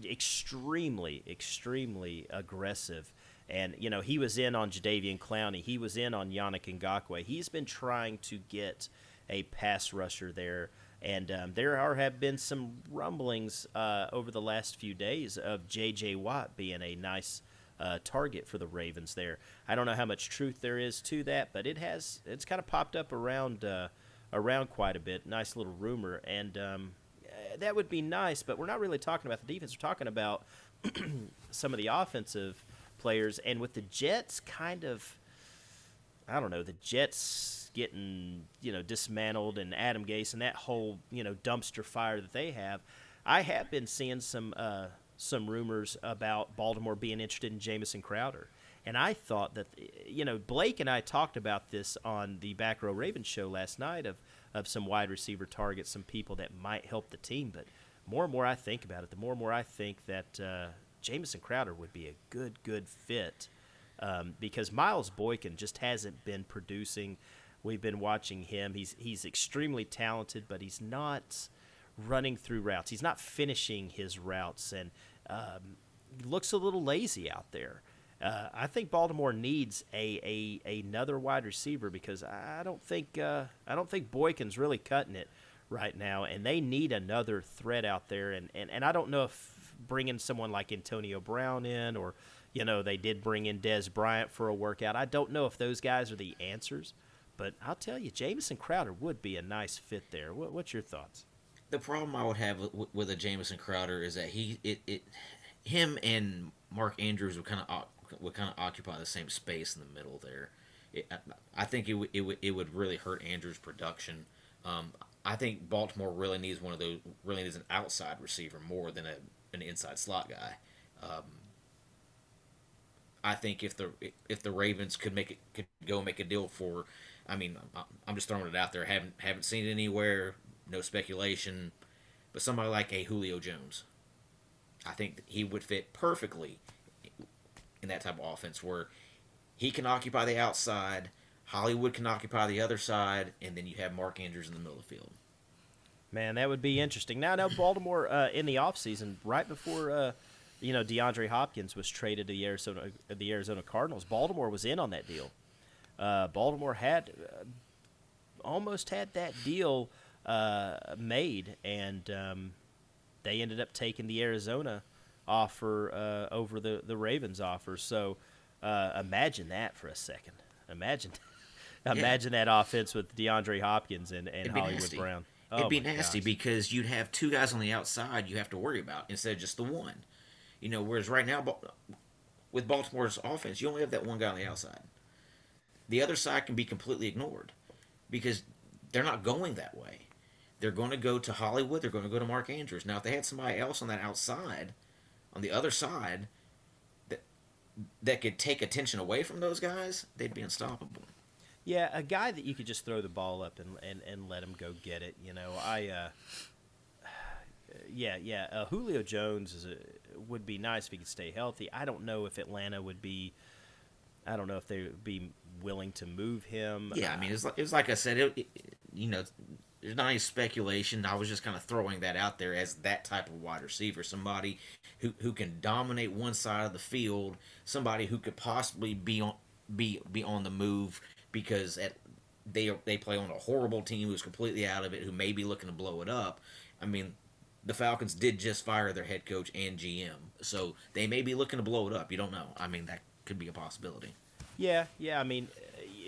extremely, extremely aggressive. And you know, he was in on Jadeveon Clowney. He was in on Yannick Ngakoue. He's been trying to get a pass rusher there. And um, there are, have been some rumblings uh, over the last few days of J.J. Watt being a nice uh, target for the Ravens there. I don't know how much truth there is to that, but it has it's kind of popped up around uh, around quite a bit. Nice little rumor, and um, eh, that would be nice. But we're not really talking about the defense. We're talking about <clears throat> some of the offensive players, and with the Jets kind of. I don't know the Jets getting you know dismantled and Adam Gase and that whole you know dumpster fire that they have. I have been seeing some uh, some rumors about Baltimore being interested in Jamison Crowder. And I thought that, you know, Blake and I talked about this on the Back Row Ravens show last night of, of some wide receiver targets, some people that might help the team. But more and more I think about it, the more and more I think that uh, Jamison Crowder would be a good, good fit um, because Miles Boykin just hasn't been producing. We've been watching him. He's he's extremely talented, but he's not running through routes. He's not finishing his routes and um, looks a little lazy out there. Uh, I think Baltimore needs a, a another wide receiver because I don't think uh, I don't think Boykin's really cutting it right now, and they need another threat out there. And, and, and I don't know if bringing someone like Antonio Brown in, or you know they did bring in Dez Bryant for a workout. I don't know if those guys are the answers, but I'll tell you, Jamison Crowder would be a nice fit there. What, what's your thoughts? the problem I would have with, with a Jamison Crowder is that he it, it him and Mark Andrews would kind of would kind of occupy the same space in the middle there. It, I think it, it would it would really hurt Andrews' production. Um, I think Baltimore really needs one of those really needs an outside receiver more than a, an inside slot guy. Um, I think if the if the Ravens could make it could go make a deal for, I mean I'm just throwing it out there. haven't haven't seen it anywhere no speculation, but somebody like a Julio Jones, I think he would fit perfectly in that type of offense where he can occupy the outside, Hollywood can occupy the other side, and then you have Mark Andrews in the middle of the field. Man, that would be interesting. Now, now Baltimore uh, in the offseason, right before uh, you know DeAndre Hopkins was traded to the Arizona the Arizona Cardinals, Baltimore was in on that deal. Uh, Baltimore had uh, almost had that deal uh, made, and um, they ended up taking the Arizona offer uh, over the the Ravens offer. So uh, imagine that for a second. Imagine, <laughs> imagine yeah. that offense with DeAndre Hopkins and, and Hollywood nasty. Brown. Oh It'd be nasty gosh. because you'd have two guys on the outside you have to worry about instead of just the one. You know, whereas right now with Baltimore's offense, you only have that one guy on the outside. The other side can be completely ignored because they're not going that way they're going to go to Hollywood. They're going to go to Mark Andrews. Now, if they had somebody else on that outside, on the other side, that that could take attention away from those guys, they'd be unstoppable. Yeah, a guy that you could just throw the ball up and and, and let him go get it. You know, I. Uh, <sighs> yeah, yeah. Uh, Julio Jones is a, would be nice if he could stay healthy. I don't know if Atlanta would be. I don't know if they would be willing to move him. Yeah, I mean, it's like, it was like I said. It, it, you know, there's not any speculation. I was just kind of throwing that out there as that type of wide receiver, somebody who, who can dominate one side of the field, somebody who could possibly be on be be on the move because at they they play on a horrible team who's completely out of it, who may be looking to blow it up. I mean, the Falcons did just fire their head coach and GM, so they may be looking to blow it up. You don't know. I mean, that could be a possibility. Yeah, yeah. I mean,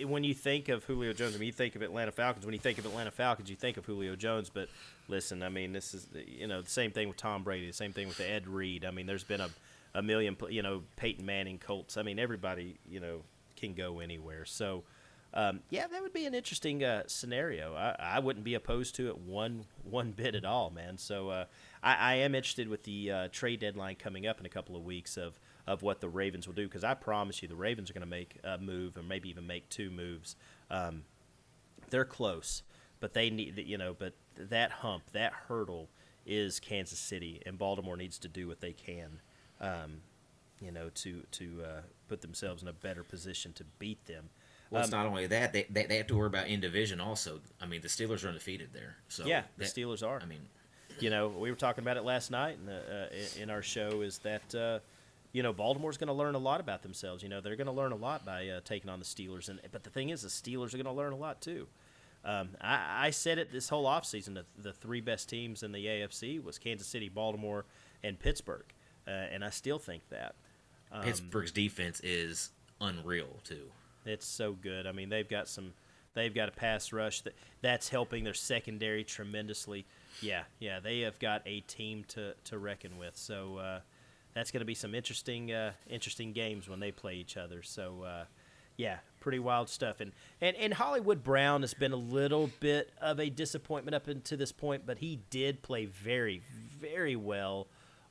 eh, when you think of Julio Jones, I mean, you think of Atlanta Falcons. When you think of Atlanta Falcons, you think of Julio Jones. But listen, I mean, this is you know the same thing with Tom Brady, the same thing with Ed Reed. I mean, there's been a a million, you know, Peyton Manning, Colts. I mean, everybody, you know, can go anywhere. So, um, yeah, that would be an interesting uh, scenario. I, I wouldn't be opposed to it one one bit at all, man. So uh, I, I, am interested with the uh, trade deadline coming up in a couple of weeks of of what the Ravens will do because I promise you the Ravens are going to make a move or maybe even make two moves. Um, they're close, but they need you know, but that hump, that hurdle is Kansas City, and Baltimore needs to do what they can, um, you know, to to uh, put themselves in a better position to beat them. Well, it's um, not only that; they, they, they have to worry about in division also. I mean, the Steelers are undefeated there. So yeah, the that, Steelers are. I mean, you know, we were talking about it last night in, the, uh, in our show. Is that uh, you know Baltimore's going to learn a lot about themselves. You know, they're going to learn a lot by uh, taking on the Steelers. And but the thing is, the Steelers are going to learn a lot too. Um, I, I, said it this whole offseason that the three best teams in the AFC was Kansas City, Baltimore, and Pittsburgh, uh, and I still think that. Um, Pittsburgh's defense is unreal too. It's so good. I mean, they've got some. They've got a pass rush that that's helping their secondary tremendously. Yeah, yeah, they have got a team to, to reckon with. So uh, that's going to be some interesting uh, interesting games when they play each other. So uh, yeah, pretty wild stuff. And, and and Hollywood Brown has been a little bit of a disappointment up until this point, but he did play very very well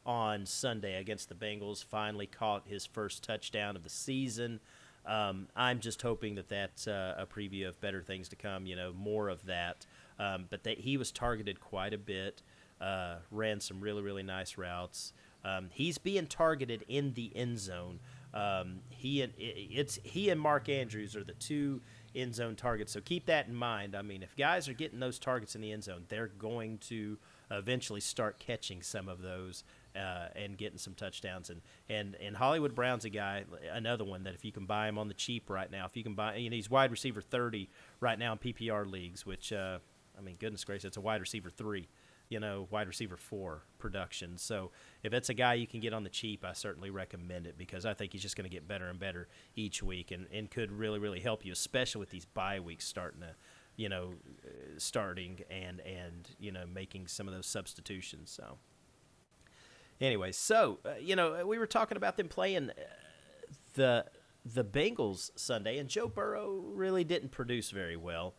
on Sunday against the Bengals. Finally caught his first touchdown of the season. Um, I'm just hoping that that's uh, a preview of better things to come. You know, more of that. Um, but that he was targeted quite a bit. Uh, ran some really really nice routes. Um, he's being targeted in the end zone. Um, he and it's he and Mark Andrews are the two end zone targets. So keep that in mind. I mean, if guys are getting those targets in the end zone, they're going to eventually start catching some of those uh, and getting some touchdowns. And, and and Hollywood Brown's a guy, another one that if you can buy him on the cheap right now, if you can buy, you know, he's wide receiver thirty right now in PPR leagues, which uh, I mean, goodness gracious, it's a wide receiver three, you know, wide receiver four production. So if it's a guy you can get on the cheap, I certainly recommend it because I think he's just going to get better and better each week and, and could really really help you, especially with these bye weeks starting to you know, uh, starting and and you know making some of those substitutions. So, anyway, so uh, you know we were talking about them playing uh, the the Bengals Sunday, and Joe Burrow really didn't produce very well.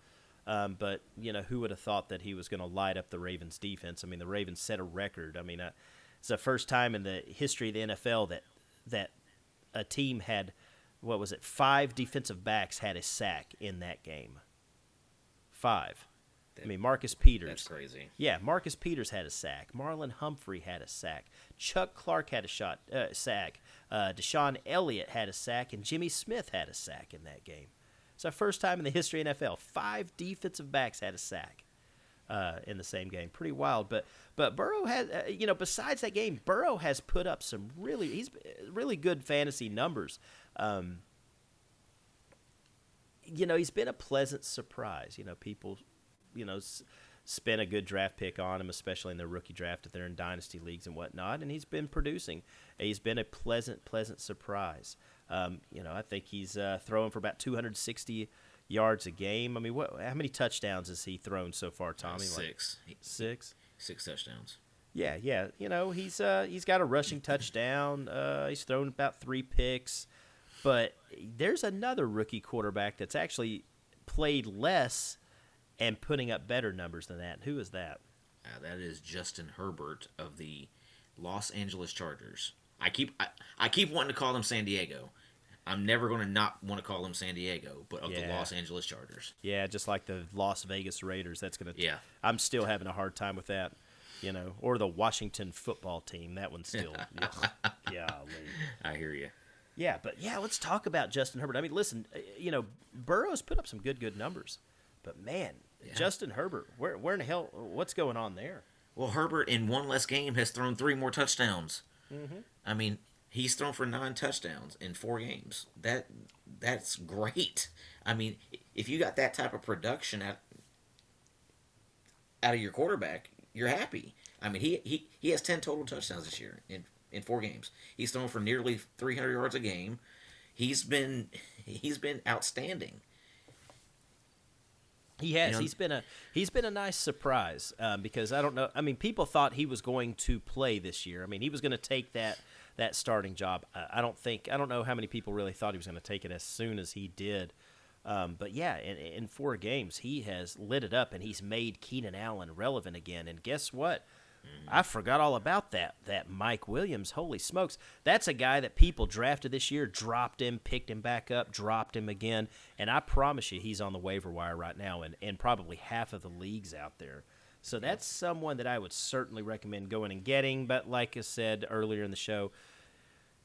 Um, but you know who would have thought that he was going to light up the Ravens defense? I mean, the Ravens set a record. I mean, uh, it's the first time in the history of the NFL that that a team had what was it? Five defensive backs had a sack in that game. Five. I mean, Marcus Peters. That's crazy. Yeah, Marcus Peters had a sack. Marlon Humphrey had a sack. Chuck Clark had a shot uh, sack. Uh, DeShon Elliott had a sack, and Jimmy Smith had a sack in that game. It's our first time in the history of NFL. Five defensive backs had a sack uh, in the same game. Pretty wild. But but Burrow has, uh, you know, besides that game, Burrow has put up some really he's really good fantasy numbers. Um, you know, he's been a pleasant surprise. You know, people, you know, s- spent a good draft pick on him, especially in the rookie draft if they're in dynasty leagues and whatnot. And he's been producing. He's been a pleasant, pleasant surprise. Um, you know, I think he's uh, throwing for about 260 yards a game. I mean, what? How many touchdowns has he thrown so far, Tommy? Uh, six. Like six. Six touchdowns. Yeah, yeah. You know, he's uh, he's got a rushing touchdown. Uh, he's thrown about three picks. But there's another rookie quarterback that's actually played less and putting up better numbers than that. Who is that? Uh, that is Justin Herbert of the Los Angeles Chargers. I keep I, I keep wanting to call them San Diego. I'm never going to not want to call them San Diego, but of yeah. the Los Angeles Chargers. Yeah, just like the Las Vegas Raiders. That's going to. Yeah. I'm still having a hard time with that, you know, or the Washington football team. That one's still. <laughs> yeah. I hear you. Yeah, but yeah, let's talk about Justin Herbert. I mean, listen, uh, you know, Burrow's put up some good, good numbers, but man, yeah. Justin Herbert, where, where in the hell, what's going on there? Well, Herbert in one less game has thrown three more touchdowns. Mm-hmm. I mean, he's thrown for nine touchdowns in four games. That that's great. I mean, if you got that type of production out out of your quarterback, you're happy. I mean, he he, he has ten total touchdowns this year in in four games. He's thrown for nearly 300 yards a game. He's been he's been outstanding. He has. You know, he's been a he's been a nice surprise um, because I don't know. I mean, people thought he was going to play this year. I mean, he was going to take that that starting job. I, I don't think I don't know how many people really thought he was going to take it as soon as he did. Um, but yeah, in, in four games, he has lit it up and he's made Keenan Allen relevant again. And guess what? I forgot all about that. That Mike Williams, holy smokes, that's a guy that people drafted this year, dropped him, picked him back up, dropped him again, and I promise you, he's on the waiver wire right now, and and probably half of the leagues out there. So that's someone that I would certainly recommend going and getting. But like I said earlier in the show,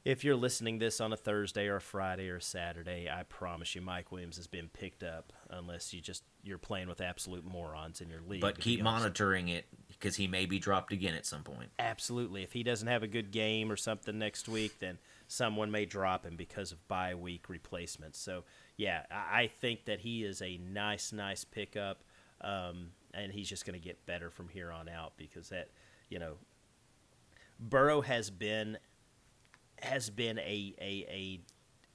if you're listening this on a Thursday or a Friday or a Saturday, I promise you, Mike Williams has been picked up. Unless you just you're playing with absolute morons in your league. But keep monitoring it because he may be dropped again at some point. Absolutely. If he doesn't have a good game or something next week, then someone may drop him because of bye week replacements. So, yeah, I think that he is a nice, nice pickup, um, and he's just going to get better from here on out because that, you know, Burrow has been has been a a a,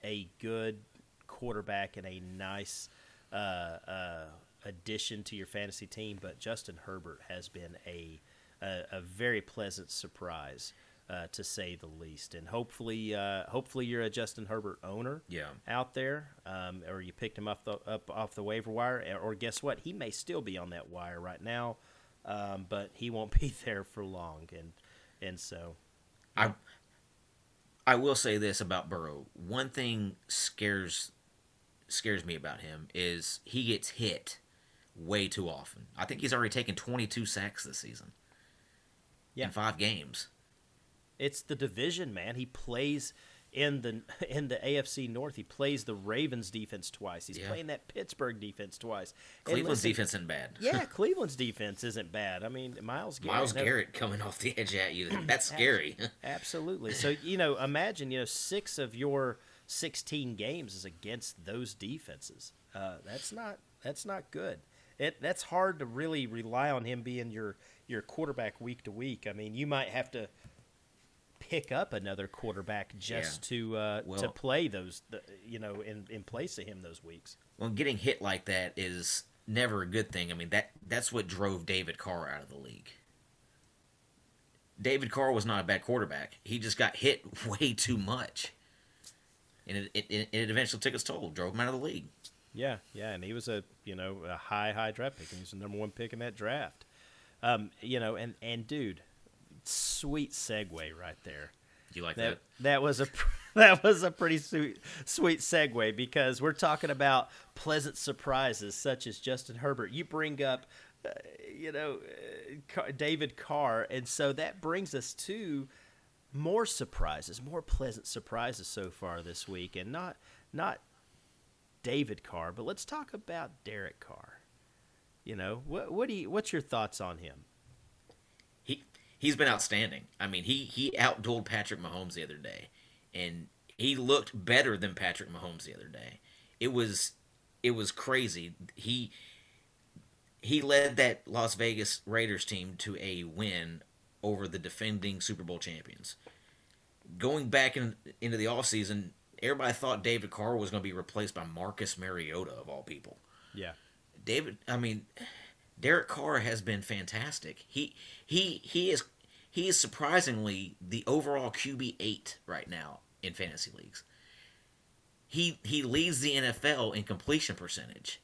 a good quarterback and a nice uh, uh, addition to your fantasy team, but Justin Herbert has been a a, a very pleasant surprise. Uh, to say the least, and hopefully, uh, hopefully you're a Justin Herbert owner Yeah. out there, um, or you picked him off the up off the waiver wire, or guess what? He may still be on that wire right now, um, but he won't <laughs> be there for long, and and so I I will say this about Burrow. One thing scares scares me about him is he gets hit way too often. I think he's already taken 22 sacks this season. Yeah. In 5 games. It's the division, man. He plays in the in the AFC North. He plays the Ravens defense twice. He's Yeah. playing that Pittsburgh defense twice. And Cleveland's listen, defense isn't bad. yeah, <laughs> Cleveland's defense isn't bad. I mean, Myles Garrett. Myles never- Garrett coming off the edge at you. <clears throat> That's scary. <laughs> Absolutely. So you know, imagine you know six of your sixteen games is against those defenses. Uh, that's not that's not good. It that's hard to really rely on him being your your quarterback week to week. I mean, you might have to pick up another quarterback just to uh, to play those the, you know in in place of him those weeks. well, getting hit like that is never a good thing. I mean, that that's what drove David Carr out of the league. David Carr was not a bad quarterback. He just got hit <laughs> way too much. And it, it, it eventually took its toll, drove him out of the league. Yeah, yeah, and he was a you know a high high draft pick. He was the number one pick in that draft. Um, you know, and and dude, sweet segue right there. You like That that? that was a <laughs> that was a pretty sweet sweet segue because we're talking about pleasant surprises such as Justin Herbert. You bring up, uh, you know, uh, Car- David Carr, and so that brings us to more surprises, more pleasant surprises so far this week, and not not David Carr, but let's talk about Derek Carr. You know, what what do you, what's your thoughts on him? He he's been outstanding. I mean, he he outdueled Patrick Mahomes the other day, and he looked better than Patrick Mahomes the other day. It was it was crazy. He he led that Las Vegas Raiders team to a win over the defending Super Bowl champions. Going back in, into the offseason, everybody thought David Carr was going to be replaced by Marcus Mariota of all people. Yeah, David, I mean, Derek Carr has been fantastic. He he he is he is surprisingly the overall QB eight right now in fantasy leagues. He he leads the NFL in completion percentage.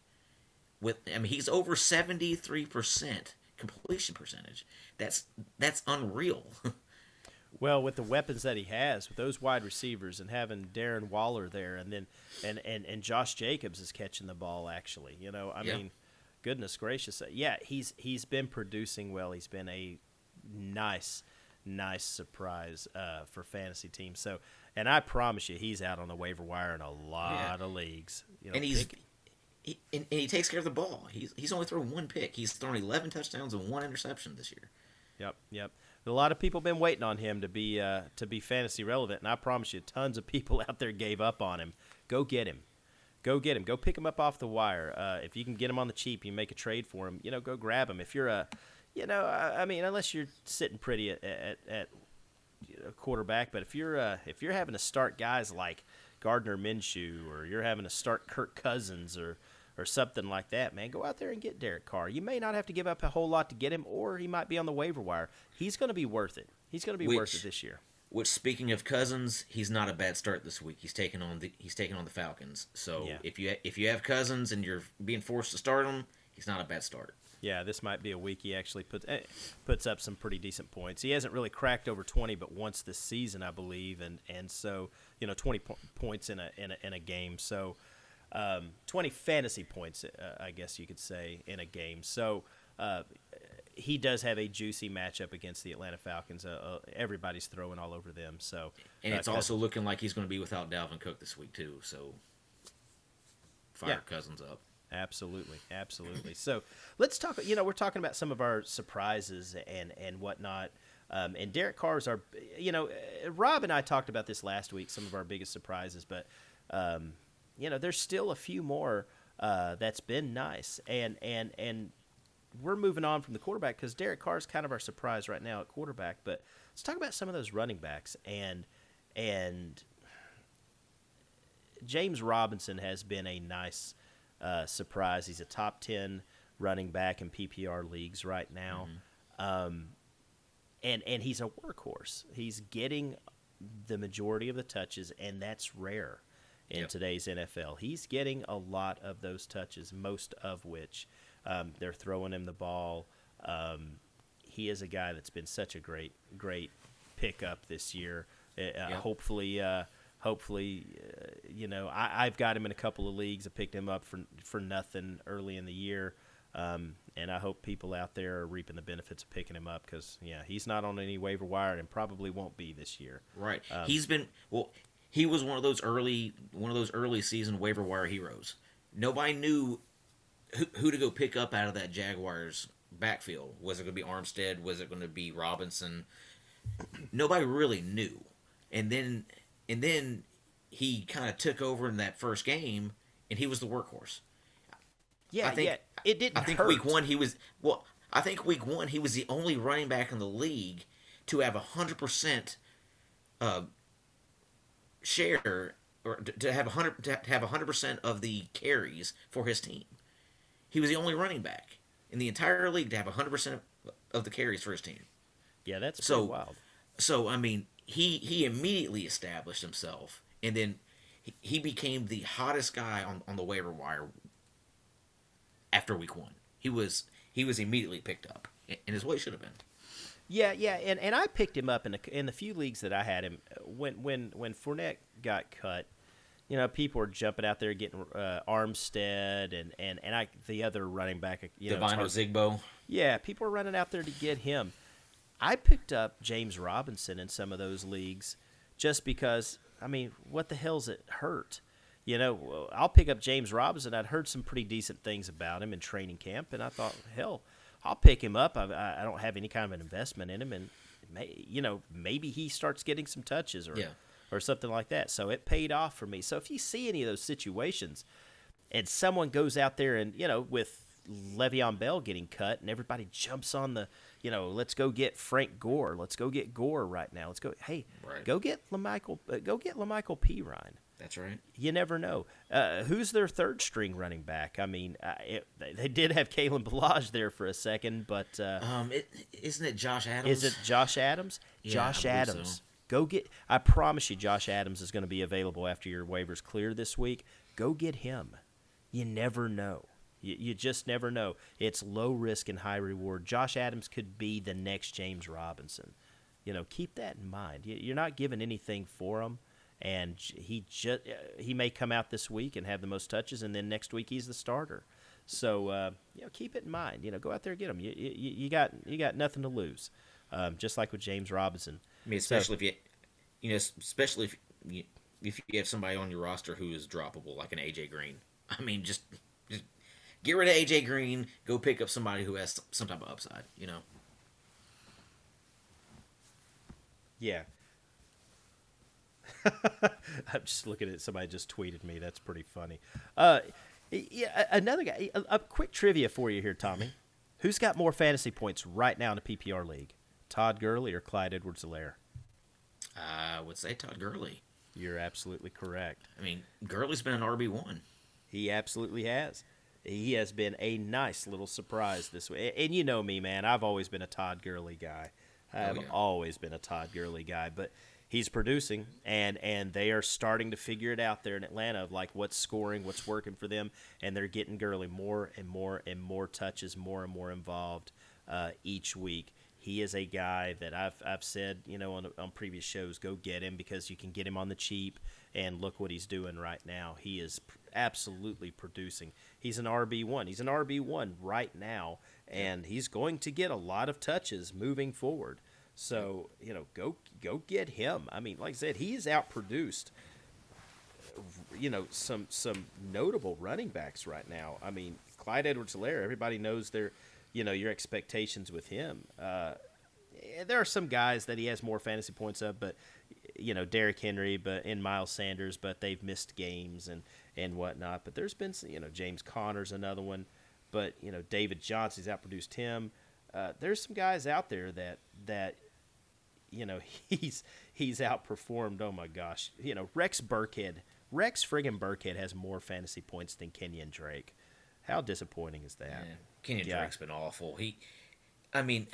With I mean he's over seventy three percent completion percentage. That's that's unreal. <laughs> Well, with the weapons that he has, with those wide receivers, and having Darren Waller there, and then and and, and Josh Jacobs is catching the ball. Actually, you know, I Yeah. mean, goodness gracious, uh, yeah, he's he's been producing well. He's been a nice, nice surprise uh, for fantasy teams. So, and I promise you, he's out on the waiver wire in a lot of leagues. You know, and he's pick- he, and, and he takes care of the ball. He's he's only thrown one pick. He's thrown eleven touchdowns and one interception this year. Yep, yep. A lot of people been waiting on him to be uh, to be fantasy relevant, and I promise you, tons of <laughs> people out there gave up on him. Go get him, go get him, go pick him up off the wire. Uh, if you can get him on the cheap, you make a trade for him. You know, go grab him. If you're a, you know, I, I mean, unless you're sitting pretty at at, at quarterback, but if you're uh, if you're having to start guys like Gardner Minshew, or you're having to start Kirk Cousins, or or something like that, man, go out there and get Derek Carr. You may not have to give up a whole lot to get him, or he might be on the waiver wire. He's going to be worth it. He's going to be worth it this year. Which, speaking of Cousins, he's not a bad start this week. He's taking on the he's taking on the Falcons. So Yeah. if you if you have Cousins and you're being forced to start him, he's not a bad start. Yeah, this might be a week he actually puts eh, puts up some pretty decent points. He hasn't really cracked over twenty, but once this season, I believe, and and so you know twenty po- points in a in a, in a game. So um, twenty fantasy points, uh, I guess you could say, in a game. So. Uh, he does have a juicy matchup against the Atlanta Falcons. Uh, uh, everybody's throwing all over them. So, And uh, it's also looking like he's going to be without Dalvin Cook this week too. So fire Yeah. Cousins up. Absolutely, absolutely. So let's talk. You know, we're talking about some of our surprises and and whatnot. Um, and Derek Carr's our. You know, Rob and I talked about this last week. Some of our biggest surprises, but um, you know, there's still a few more uh, that's been nice. And and and we're moving on from the quarterback because Derek Carr is kind of our surprise right now at quarterback. But let's talk about some of those running backs and and James Robinson has been a nice uh, surprise. He's a top 10 running back in PPR leagues right now. Um, and, and he's a workhorse. He's getting the majority of the touches, and that's rare in Yep. today's NFL. He's getting a lot of those touches, most of which um, they're throwing him the ball. Um, he is a guy that's been such a great, great pickup this year. Uh, Yep. Hopefully, uh, hopefully, uh, you know, I, I've got him in a couple of leagues. I picked him up for for nothing early in the year, um, and I hope people out there are reaping the benefits of picking him up because yeah, he's not on any waiver wire and probably won't be this year. Right. Um, he's been well. He was one of those early one of those early season waiver wire heroes. Nobody knew who, who to go pick up out of that Jaguars backfield. Was it going to be Armstead? Was it going to be Robinson? Nobody really knew. And then and then he kind of took over in that first game, and he was the workhorse. Yeah, I think- yeah, it didn't. I think hurt. week one he was well. I think week one he was the only running back in the league to have a hundred percent uh, share or to- have a hundred to have a hundred percent of the carries for his team. He was the only running back in the entire league to have a hundred percent of the carries for his team. Yeah, that's So- wild. So I mean, he he immediately established himself, and then he, he became the hottest guy on, on the waiver wire after week one. He was he was immediately picked up, and is what he should have been. Yeah, yeah, and, and I picked him up in the in the few leagues that I had him when when when Fournette got cut. You know, people were jumping out there getting uh, Armstead and and and I the other running back. You know, Zigbo. Yeah, people were running out there to get him. I picked up James Robinson in some of those leagues just because, I mean, what the hell's it hurt? You know, I'll pick up James Robinson. I'd heard some pretty decent things about him in training camp, and I thought, hell, I'll pick him up. I, I don't have any kind of an investment in him, and may, you know, maybe he starts getting some touches or Yeah. or something like that. So it paid off for me. So if you see any of those situations, and someone goes out there and you know with Le'Veon Bell getting cut, and everybody jumps on the you know let's go get Frank Gore, let's go get Gore right now, let's go hey Right. go get La'Mical uh, go get La'Mical Perine. That's right. You never know. Uh, who's their third string running back? I mean, uh, it, they, did have Kalen Ballage there for a second, but uh, Um, it, isn't it Josh Adams? is it Josh Adams? Yeah, Josh Adams. so. Go get. I promise you, Josh Adams is going to be available after your waivers clear this week. Go get him. You never know. You, you just never know. It's low risk and high reward. Josh Adams could be the next James Robinson. You know, keep that in mind. You- You're not giving anything for him, and he just he may come out this week and have the most touches, and then next week he's the starter. So uh, you know, keep it in mind. You know, go out there and get him. You, you, you got you got nothing to lose. Um, just like with James Robinson. I mean, So- especially if you, you know, especially if you, if you have somebody on your roster who is droppable, like an AJ Green. I mean, just just get rid of AJ Green, go pick up somebody who has some type of upside. You know. Yeah. <laughs> I'm just looking at somebody just tweeted me. That's pretty funny. Uh, yeah, another guy. A, a quick trivia for you here, Tommy. Who's got more fantasy points right now in the PPR league? Todd Gurley or Clyde Edwards-Helaire? I would say Todd Gurley. You're absolutely correct. I mean, Gurley's been an RB one. He absolutely has. He has been a nice little surprise this way. And you know me, man. I've always been a Todd Gurley guy. I've Oh, yeah. always been a Todd Gurley guy. But he's producing, and and they are starting to figure it out there in Atlanta of like what's scoring, what's working for them, and they're getting Gurley more and more and more touches, more and more involved uh, each week. He is a guy that I've, I've said, you know, on, on previous shows, go get him because you can get him on the cheap. And look what he's doing right now. He is absolutely producing. He's an RB1. He's an RB1 right now, and he's going to get a lot of touches moving forward. So, you know, go go get him. I mean, like I said, he's outproduced you know, some some notable running backs right now. I mean, Clyde Edwards-Helaire, everybody knows their you know your expectations with him. Uh, there are some guys that he has more fantasy points of, but you know Derrick Henry, but in Miles Sanders, but they've missed games and and whatnot. But there's been you know James Conner's another one, but you know David Johnson's outproduced him. Uh, there's some guys out there that that you know <laughs> he's he's outperformed. Oh my gosh, you know Rex Burkhead, Rex friggin' Burkhead has more fantasy points than Kenyan Drake. How disappointing is that? Man, Kenyan Yeah. Drake's been awful. He, I mean,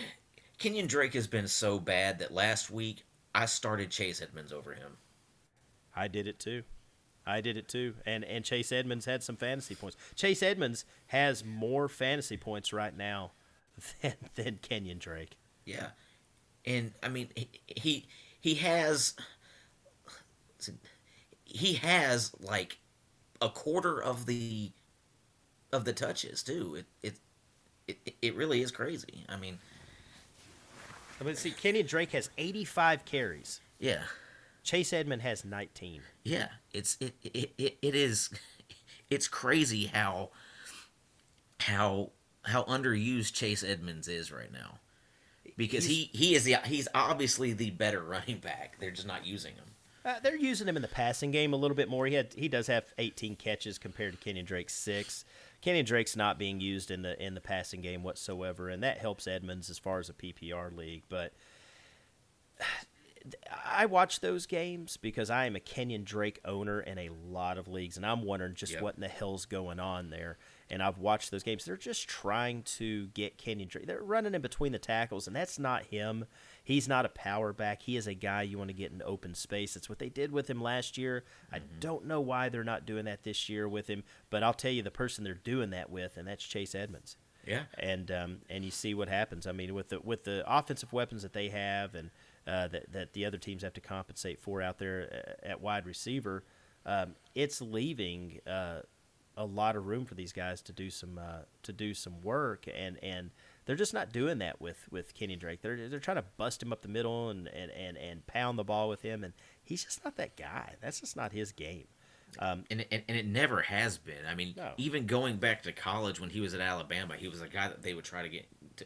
Kenyan Drake has been so bad that last week I started Chase Edmonds over him. I did it too. I did it too. And and Chase Edmonds had some fantasy points. Chase Edmonds has more fantasy points right now <laughs> than than Kenyan Drake. Yeah, and I mean he he, has he has like a quarter of the of the touches too. It it it, it really is crazy. I mean, I mean, see, Kenny Drake has 85 carries. yeah, Chase Edmond has 19. yeah. It's it it, it, it is it's crazy how how how underused Chase Edmonds is right now. Because he, he is the he's obviously the better running back. They're just not using him. Uh, they're using him in the passing game a little bit more. He had he does have 18 catches compared to Kenyan Drake's six. Kenyan Drake's not being used in the in the passing game whatsoever, and that helps Edmonds as far as a PPR league. But I watch those games because I am a Kenyan Drake owner in a lot of leagues, and I'm wondering just Yep. what in the hell's going on there. And I've watched those games. They're just trying to get Kenyan Drake. They're running in between the tackles, and that's not him. He's not a power back. He is a guy you want to get in open space. That's what they did with him last year. I don't know why they're not doing that this year with him, but I'll tell you the person they're doing that with, and that's Chase Edmonds Yeah. and um, and you see what happens. I mean, with the with the offensive weapons that they have, and uh, that that the other teams have to compensate for out there uh, at wide receiver, um, it's leaving uh, a lot of room for these guys to do some uh, to do some work, and and they're just not doing that with with Kenny Drake. They're they're trying to bust him up the middle and and and, and pound the ball with him, and he's just not that guy. That's just not his game. Um, and, and and it never has been. I mean, No. even going back to college when he was at Alabama, he was a guy that they would try to get, to,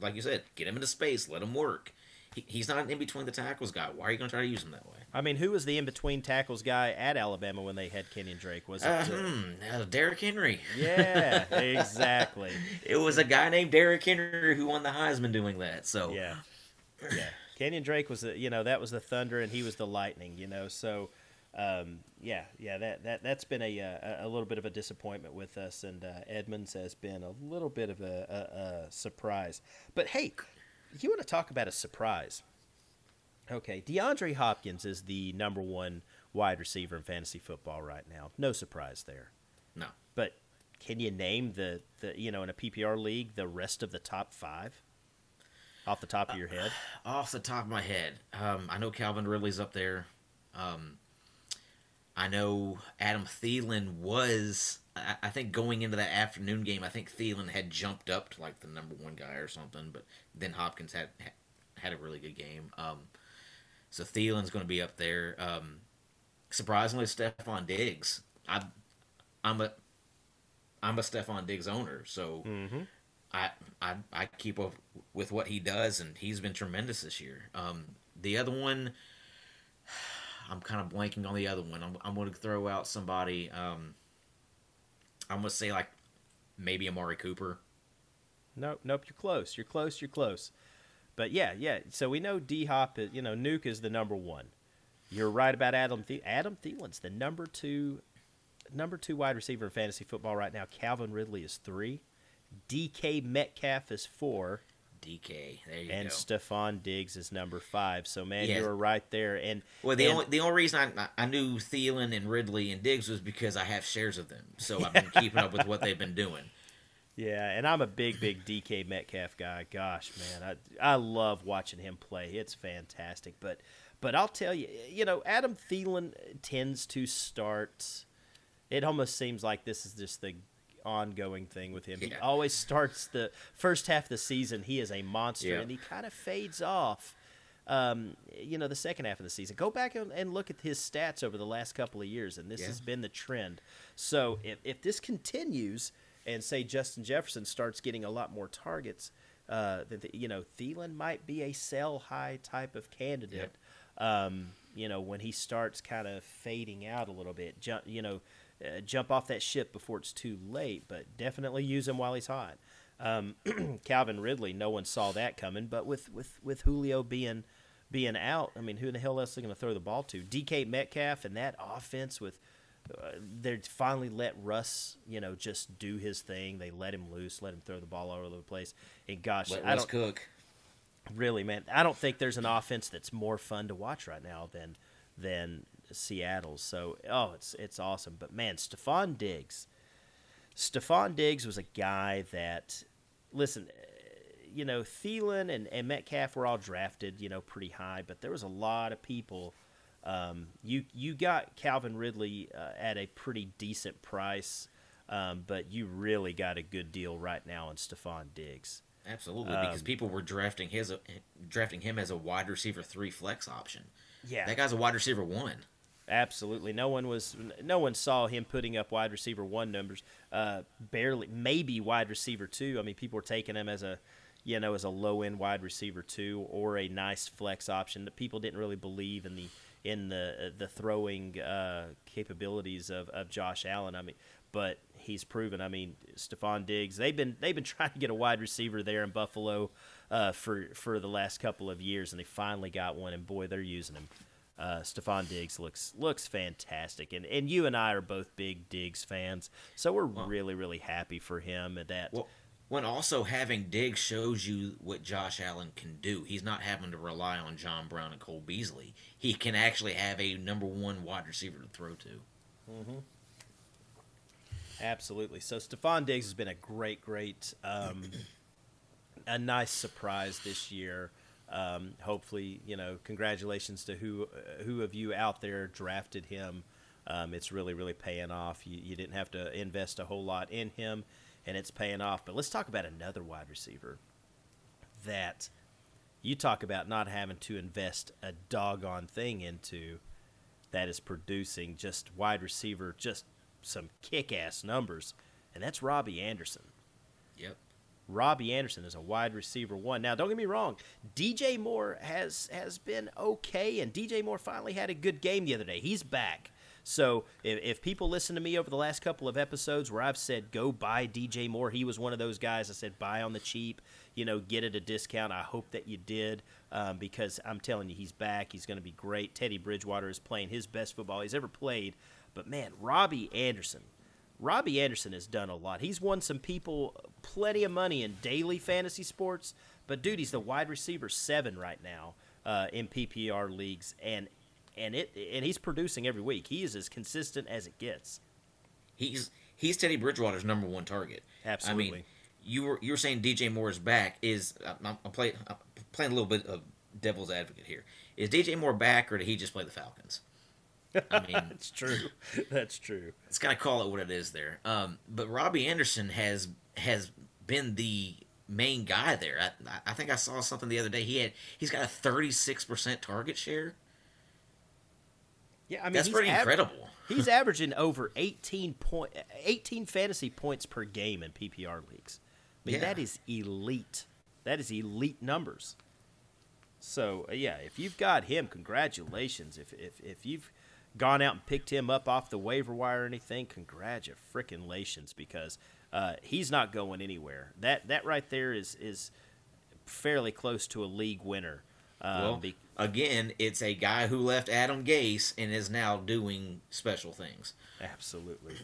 like you said, get him into space, let him work. He, he's not an in between the tackles guy. Why are you going to try to use him that way? I mean, who was the in between tackles guy at Alabama when they had Kenyan Drake? Was it? Uh, hmm, uh, Derrick Henry. Yeah, <laughs> exactly. It was a guy named Derrick Henry who won the Heisman doing that. So Yeah, yeah. Kenyan Drake was the you know that was the thunder and he was the lightning. You know, so um, yeah, yeah. That that that's been a, uh, a a little bit of a disappointment with us, and uh, Edmonds has been a little bit of a, a, a surprise. But hey, you want to talk about a surprise? Okay, DeAndre Hopkins is the number one wide receiver in fantasy football right now. No surprise there. no, But can you name the, the you know in a PPR league the rest of the top five off the top of your head? off the top of my head, um, I know Calvin Ridley's up there. Um, I know Adam Thielen was. I, I think going into that afternoon game, I think Thielen had jumped up to like the number one guy or something. But then Hopkins had had a really good game. Um, so Thielen's going to be up there. Um, surprisingly, Stefon Diggs. I, I'm a I'm a Stefon Diggs owner, so I, I I keep up with what he does, and he's been tremendous this year. Um, the other one, <sighs> I'm kind of blanking on the other one. I'm, I'm going to throw out somebody. Um, I'm to say like maybe Amari Cooper. Nope, nope. You're close. You're close. You're close. But yeah, yeah. So we know D Hop. You know, Nuke is the number one. You're right about Adam. The- Adam Thielen's the number two, number two wide receiver in fantasy football right now. Calvin Ridley is three. DK Metcalf is four. DK. There you go. and go. Stefon Diggs is number five. So man, Yeah. you were right there. And well, the and- only the only reason I I knew Thielen and Ridley and Diggs was because I have shares of them, so I've been <laughs> keeping up with what they've been doing. Yeah, and I'm a big, big DK Metcalf guy. Gosh, man, I I love watching him play. It's fantastic. But but I'll tell you, you know, Adam Thielen tends to start. It almost seems like this is just the ongoing thing with him. He always starts the first half of the season. He is a monster, Yeah. and he kind of fades off. Um, you know, the second half of the season. Go back and, look at his stats over the last couple of years, and this Yeah. has been the trend. So if if this continues, and say Justin Jefferson starts getting a lot more targets, uh, that you know Thielen might be a sell high type of candidate. Um, you know when he starts kind of fading out a little bit, you know uh, jump off that ship before it's too late, but definitely use him while he's hot. Um, <clears throat> Calvin Ridley, no one saw that coming, but with with with Julio being being out, I mean, who the hell else are going to throw the ball to? DK Metcalf and that offense with uh, they finally let Russ, you know, just do his thing. They let him loose, let him throw the ball all over the place. And gosh, Let I don't cook. really, man, I don't think there's an offense that's more fun to watch right now than than Seattle's. So, oh, it's it's awesome. But man, Stefon Diggs, Stefon Diggs was a guy that, listen, eh, you know, Thielen and, and Metcalf were all drafted, you know, pretty high, but there was a lot of people. Um, you you got Calvin Ridley uh, at a pretty decent price, um, but you really got a good deal right now on Stefon Diggs. Absolutely, Um, because people were drafting his drafting him as a wide receiver three flex option. Yeah, That guy's a wide receiver one. Absolutely, no one was, no one saw him putting up wide receiver one numbers. Uh, barely, maybe wide receiver two. I mean, people were taking him as a, you know, as a low end wide receiver two or a nice flex option. That people didn't really believe in the in the the throwing uh, capabilities of, of Josh Allen. I mean, but he's proven. I mean, Stefon Diggs. They've been they've been <laughs> trying to get a wide receiver there in Buffalo uh, for for the last couple of years, and they finally got one. And boy, they're using him. Uh, Stefon Diggs looks looks fantastic, and and you and I are both big Diggs fans, so we're really really happy for him. and That Well, when also having Diggs shows you what Josh Allen can do. He's not having to rely on John Brown and Cole Beasley. He can actually have a number one wide receiver to throw to. Absolutely. So Stefon Diggs has been a great, great, um, <clears throat> a nice surprise this year. Um, hopefully, you know, congratulations to who uh, who of you out there drafted him. Um, it's really, really paying off. You, you didn't have to invest a whole lot in him, and it's paying off. But let's talk about another wide receiver that you talk about not having to invest a doggone thing into that is producing just wide receiver, just some kick ass numbers, and that's Robbie Anderson. Robbie Anderson is a wide receiver one. Now, don't get me wrong, DJ Moore has has been okay, and DJ Moore finally had a good game the other day. He's back. So if, if people listen to me over the last couple of episodes where I've said go buy DJ Moore, he was one of those guys. I said buy on the cheap, you know, get at a discount. I hope that you did um, because I'm telling you, he's back. He's going to be great. Teddy Bridgewater is playing his best football he's ever played. But man, Robbie Anderson, Robbie Anderson has done a lot. He's won some people plenty of money in daily fantasy sports, but dude, he's the wide receiver seven right now uh, in PPR leagues, and and it and he's producing every week. He is as consistent as it gets. He's he's Teddy Bridgewater's number one target. Absolutely. I mean, you were you were saying DJ Moore is back. Is I'm, I'm playing I'm playing a little bit of devil's advocate here. Is DJ Moore back, or did he just play the Falcons? I mean, <laughs> That's true. That's true. it's got to call it what it is there. Um, but Robbie Anderson has has been the main guy there. I, I think I saw something the other day. He had he's got a 36 percent target share. Yeah, I mean That's he's pretty av- incredible. He's <laughs> averaging over 18 point 18 fantasy points per game in PPR leagues. I mean Yeah. that is elite. That is elite numbers. So yeah, if you've got him, congratulations. If if if you've gone out and picked him up off the waiver wire or anything, congratulations because uh, he's not going anywhere. That that right there is is fairly close to a league winner. Um, Well, be- again, it's a guy who left Adam Gase and is now doing special things. Absolutely,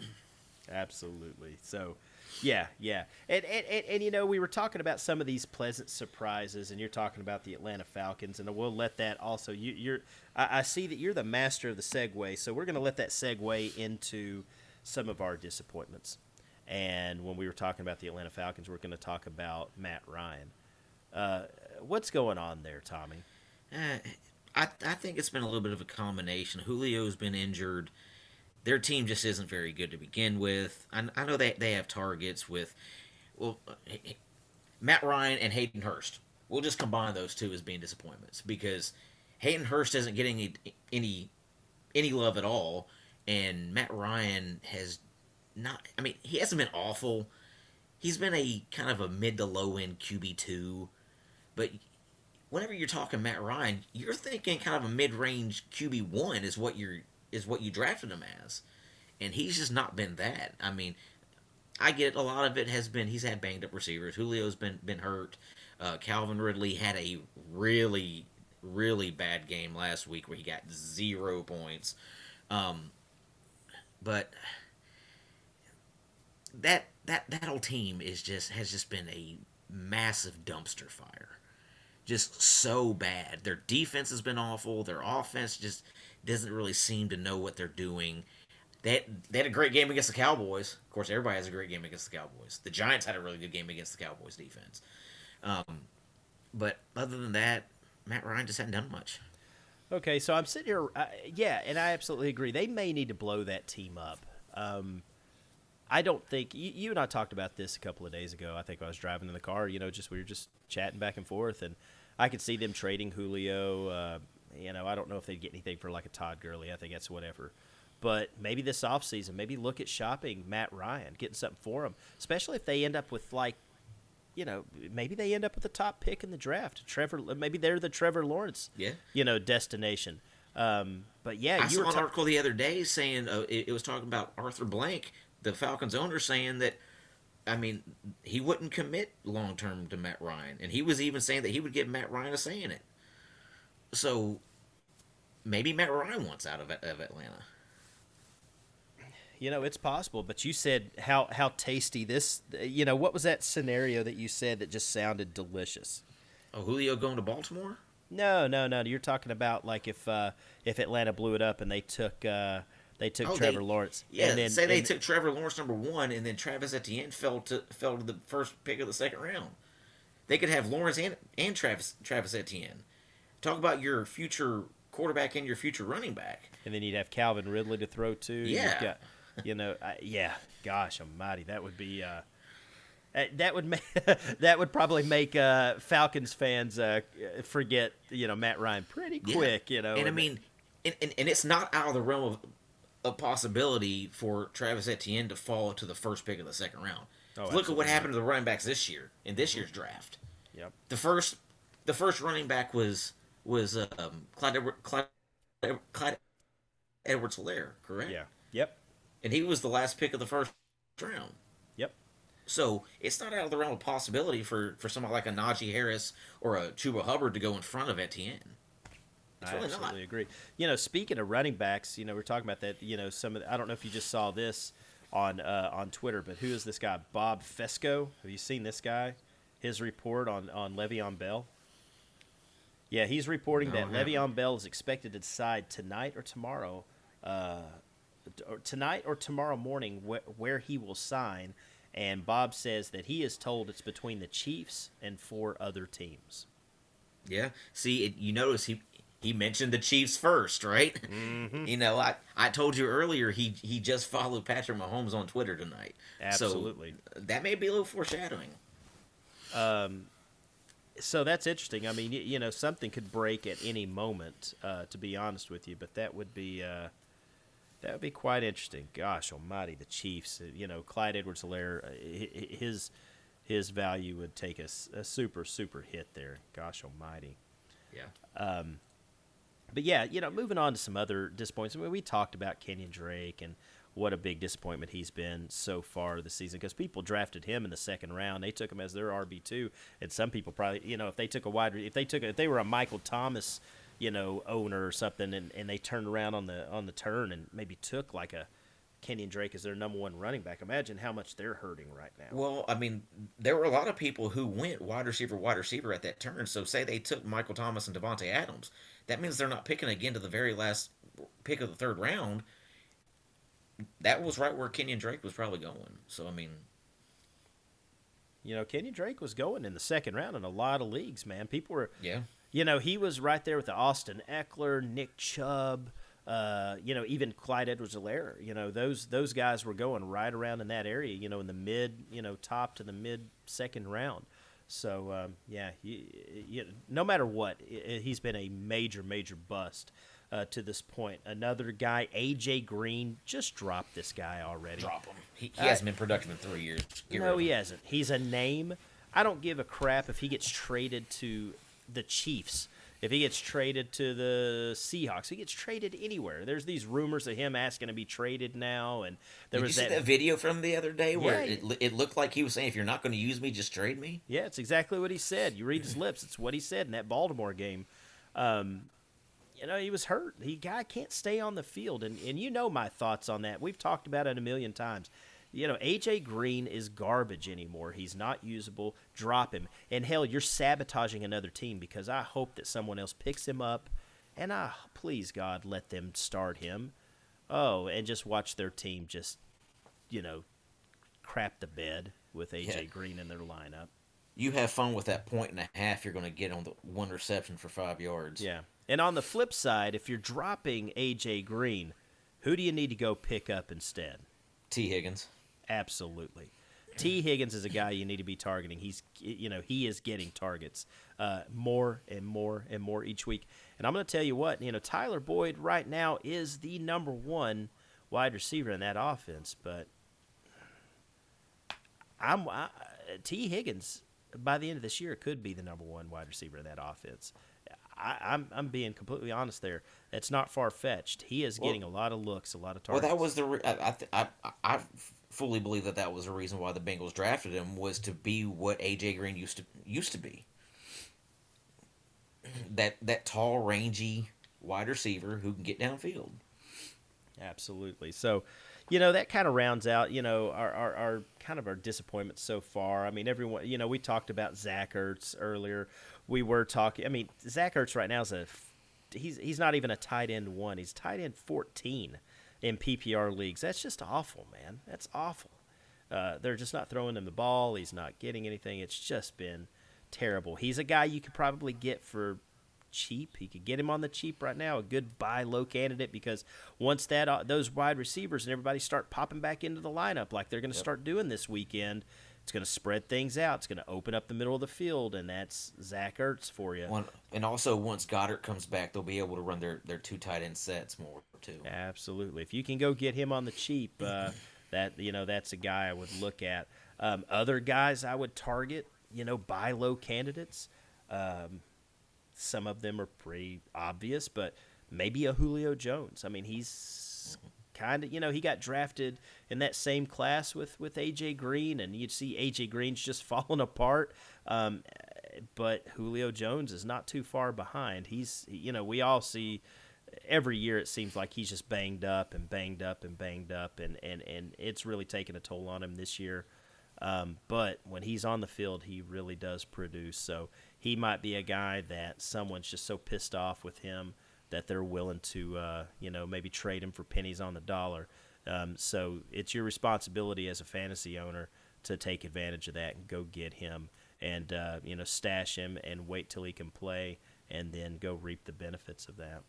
absolutely. So, Yeah, yeah, and, and and, and you know we were talking about some of these pleasant surprises, and you're talking about the Atlanta Falcons, and we'll let that also. You, you're, I, I see that you're the master of the segue, so we're going to let that segue into some of our disappointments. And when we were talking about the Atlanta Falcons, we're going to talk about Matt Ryan. Uh, what's going on there, Tommy? Uh, I I think it's been a little bit of a combination. Julio's been injured. Their team just isn't very good to begin with. I, I know they they have targets with, well, eh, eh, Matt Ryan and Hayden Hurst. We'll just combine those two as being disappointments because Hayden Hurst isn't getting any any, any love at all, and Matt Ryan has not. I mean, he hasn't been awful. He's been a kind of a mid to low end QB two, but whenever you're talking Matt Ryan, you're thinking kind of a mid range QB one is what you're is what you drafted him as, and he's just not been that. I mean, I get it, a lot of it has been he's had banged up receivers. Julio's been been hurt. Uh, Calvin Ridley had a really really bad game last week where he got zero points. Um, but that that that whole team is just has just been a massive dumpster fire. Just so bad. Their defense has been awful. Their offense just doesn't really seem to know what they're doing. They, they had a great game against the Cowboys. Of course, everybody has a great game against the Cowboys. The Giants had a really good game against the Cowboys defense. Um, but other than that, Matt Ryan just hadn't done much. Okay, so I'm sitting here. Uh, yeah, and I absolutely agree. They may need to blow that team up. Um, I don't think you, you, and I talked about this a couple of days ago. I think I was driving in the car. You know, just we were just chatting back and forth, and I could see them trading Julio. Uh, you know, I don't know if they'd get anything for like a Todd Gurley. I think that's whatever. But maybe this offseason, maybe look at shopping Matt Ryan, getting something for him, especially if they end up with like, you know, maybe they end up with the top pick in the draft. Trevor, maybe they're the Trevor Lawrence, yeah, you know, destination. Um, but yeah, I saw an ta- article the other day saying uh, it, it was talking about Arthur Blank, the Falcons owner, saying that I mean, he wouldn't commit long term to Matt Ryan, and he was even saying that he would give Matt Ryan a say in it. So maybe Matt Ryan wants out of, of Atlanta. You know, it's possible, but you said how how tasty this. You know, what was that scenario that you said that just sounded delicious? Oh, Julio going to Baltimore? No, no, no. You're talking about like if uh, if Atlanta blew it up and they took uh, they took oh, Trevor they, Lawrence. Yeah, and then, say they took Trevor Lawrence number one, and then Travis Etienne fell to fell to the first pick of the second round. They could have Lawrence and and Travis Travis Etienne. Talk about your future quarterback and your future running back. And then you'd have Calvin Ridley to throw to. Yeah. Got, you know, uh, yeah. Gosh Almighty, that would be. Uh, uh that would <laughs> make that would probably make uh, Falcons fans uh, forget you know Matt Ryan pretty quick. Yeah. You know, and, and I mean, and, and, and, it's not out of the realm of a possibility for Travis Etienne to fall to the first pick of the second round. Oh, Look at what happened to the running backs this year in this year's draft. Yep. The first the first running back was was um, Clyde, Edward, Clyde, Clyde Edwards-Helaire, correct? Yeah. Yep. And he was the last pick of the first round. Yep. So it's not out of the realm of possibility for, for somebody like a Najee Harris or a Chuba Hubbard to go in front of Etienne. It's I really absolutely not. agree. You know, speaking of running backs, you know, we're talking about that. You know, some of the, I don't know if you just saw this on uh, on Twitter, but who is this guy? Bob Fescoe. Have you seen this guy? His report on on Le'Veon Bell. Yeah, he's reporting no, that Le'Veon Bell is expected to decide tonight or tomorrow, uh, or tonight or tomorrow morning wh- where he will sign. And Bob says that he is told it's between the Chiefs and four other teams. Yeah. See, it, you notice he he mentioned the Chiefs first, right? Mm-hmm. <laughs> You know, I, I told you earlier he he just followed Patrick Mahomes on Twitter tonight. Absolutely. So that may be a little foreshadowing. Um, so that's interesting. I mean, you, know, something could break at any moment. Uh, to be honest with you, but that would be uh, that would be quite interesting. Gosh Almighty, the Chiefs. Uh, you know, Clyde Edwards-Helaire, uh, his his value would take a, a, super super hit there. Gosh Almighty. Yeah. Um, but yeah, you know, moving on to some other disappointments. I mean, we talked about Kenyan Drake and what a big disappointment he's been so far this season because people drafted him in the second round. They took him as their RB two, and some people probably, you know, if they took a wide, if they took, if they were a Michael Thomas, you know, owner or something, and, and they turned around on the on the turn and maybe took like a Kenyan Drake as their number one running back. Imagine how much they're hurting right now. Well, I mean, there were a lot of people who went wide receiver, wide receiver at that turn. So, say they took Michael Thomas and Davante Adams, that means they're not picking again to the very last pick of the third round. That was right where Kenyan Drake was probably going. So, I mean, you know, Kenyan Drake was going in the second round in a lot of leagues, man. People were, yeah, you know, he was right there with the Austin Ekeler, Nick Chubb. Uh, you know, even Clyde Edwards-Helaire, you know, those those guys were going right around in that area, you know, in the mid, you know, top to the mid second round. So um, yeah, you, you, no matter what, it, he's been a major, major bust uh, to this point. Another guy, AJ Green, just dropped this guy already. Drop him. He, he hasn't been productive in three years. Get no, he hasn't. He's a name. I don't give a crap if he gets traded to the Chiefs if he gets traded to the Seahawks, he gets traded anywhere. There's these rumors of him asking to be traded now, and there Did was you that, see that video from the other day where Yeah. it, it looked like he was saying, "If you're not going to use me, just trade me." Yeah, it's exactly what he said. You read his lips; it's what he said in that Baltimore game. Um, you know, he was hurt. He guy can't stay on the field, and and you know my thoughts on that. We've talked about it a million times. You know, AJ Green is garbage anymore. He's not usable. Drop him. And hell, you're sabotaging another team because I hope that someone else picks him up, and I please God let them start him. Oh, and just watch their team just, you know, crap the bed with AJ Yeah. Green in their lineup. You have fun with that point and a half you're going to get on the one reception for five yards. Yeah. And on the flip side, if you're dropping AJ Green, who do you need to go pick up instead? Tee Higgins. Absolutely. Tee Higgins is a guy you need to be targeting. He's, you know, he is getting targets uh, more and more and more each week. And I'm going to tell you what, you know, Tyler Boyd right now is the number one wide receiver in that offense. But I'm I, Tee Higgins by the end of this year could be the number one wide receiver in that offense. I, I'm I'm being completely honest there. It's not far fetched. He is getting a lot of looks, a lot of targets. Well, that was the. Re- I, I, th- I I fully believe that that was the reason why the Bengals drafted him was to be what AJ Green used to used to be. That that tall, rangy wide receiver who can get downfield. Absolutely. So, you know, that kind of rounds out, you know, our, our, our kind of our disappointment so far. I mean, everyone, you know, we talked about Zach Ertz earlier. We were talking, I mean, Zach Ertz right now is a, he's, he's not even a tight end one. He's tight end 14 in PPR leagues. That's just awful, man. That's awful. Uh, they're just not throwing him the ball. He's not getting anything. It's just been terrible. He's a guy you could probably get for cheap. He could get him on the cheap right now, a good buy low candidate because once that uh, those wide receivers and everybody start popping back into the lineup like they're going to start doing this weekend, it's going to spread things out. It's going to open up the middle of the field, and that's Zach Ertz for you. One, and also once Goedert comes back, they'll be able to run their, their two tight end sets more too. Absolutely. If you can go get him on the cheap, uh, <clears throat> that you know that's a guy I would look at. Um, other guys I would target, you know, buy low candidates. Um, some of them are pretty obvious, but maybe a Julio Jones. I mean, he's kind of you know he got drafted in that same class with with AJ Green, and you'd see AJ Green's just <laughs> falling apart. Um, but Julio Jones is not too far behind. He's you know we all see every year it seems like he's just banged up and banged up and banged up and and and it's really taken a toll on him this year. Um, but when he's on the field, he really does produce. So he might be a guy that someone's just so pissed off with him that they're willing to, uh, you know, maybe trade him for pennies on the dollar. Um, so it's your responsibility as a fantasy owner to take advantage of that and go get him and uh, you know stash him and wait till he can play and then go reap the benefits of that.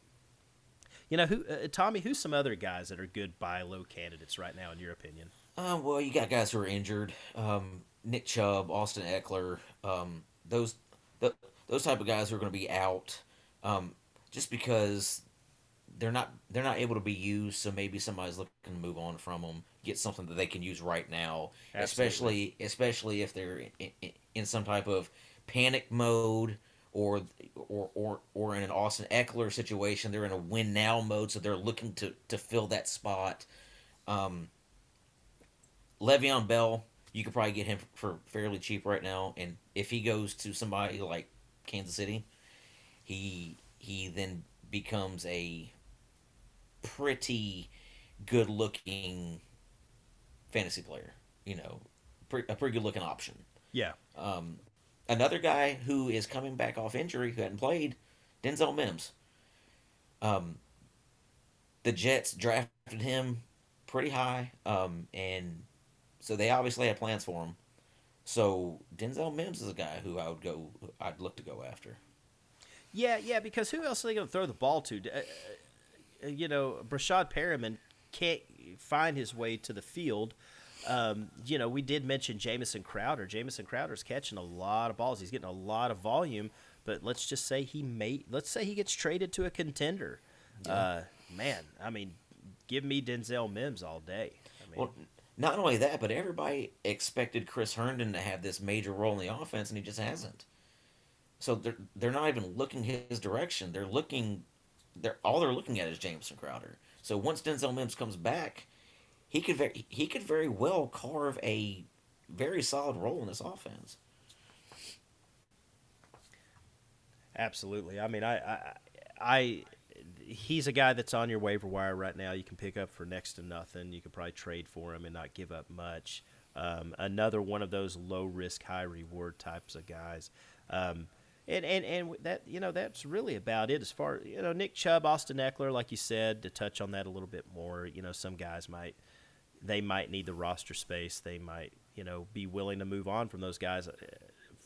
You know, who uh, Tommy? Who's some other guys that are good buy low candidates right now, in your opinion? Uh, well, you got guys who are injured. Um, Nick Chubb, Austin Ekeler, um, those th- those type of guys are going to be out, um, just because they're not they're not able to be used. So maybe somebody's looking to move on from them, get something that they can use right now. Especially especially if they're in, in, in some type of panic mode. Or, or, or, or in an Austin Ekeler situation, they're in a win now mode, so they're looking to, to fill that spot. Um, Le'Veon Bell, you could probably get him for fairly cheap right now, and if he goes to somebody like Kansas City, he he then becomes a pretty good looking fantasy player. You know, pre- a pretty good looking option. Yeah. Um, another guy who is coming back off injury who hadn't played, Denzel Mims. Um, the Jets drafted him pretty high, um, and so they obviously had plans for him. So Denzel Mims is a guy who I would go, I'd look to go after. Yeah, yeah, because who else are they going to throw the ball to? Uh, uh, you know, Breshad Perriman can't find his way to the field. Um, you know, we did mention Jamison Crowder. Jamison Crowder's catching a lot of balls. He's getting a lot of volume. But let's just say he may. Let's say he gets traded to a contender. Yeah. Uh, man, I mean, give me Denzel Mims all day. I mean, well, not only that, but everybody expected Chris Herndon to have this major role in the offense, and he just hasn't. So they're they're not even looking his direction. They're looking, they're all they're looking at is Jamison Crowder. So once Denzel Mims comes back, he could very he could very well carve a very solid role in this offense. Absolutely. I mean, I, I, I, he's a guy that's on your waiver wire right now. You can pick up for next to nothing. You could probably trade for him and not give up much. Um, another one of those low risk, high reward types of guys. Um, and, and, and that you know that's really about it as far you know Nick Chubb, Austin Ekeler, like you said, to touch on that a little bit more. You know, some guys might they might need the roster space. They might you know be willing to move on from those guys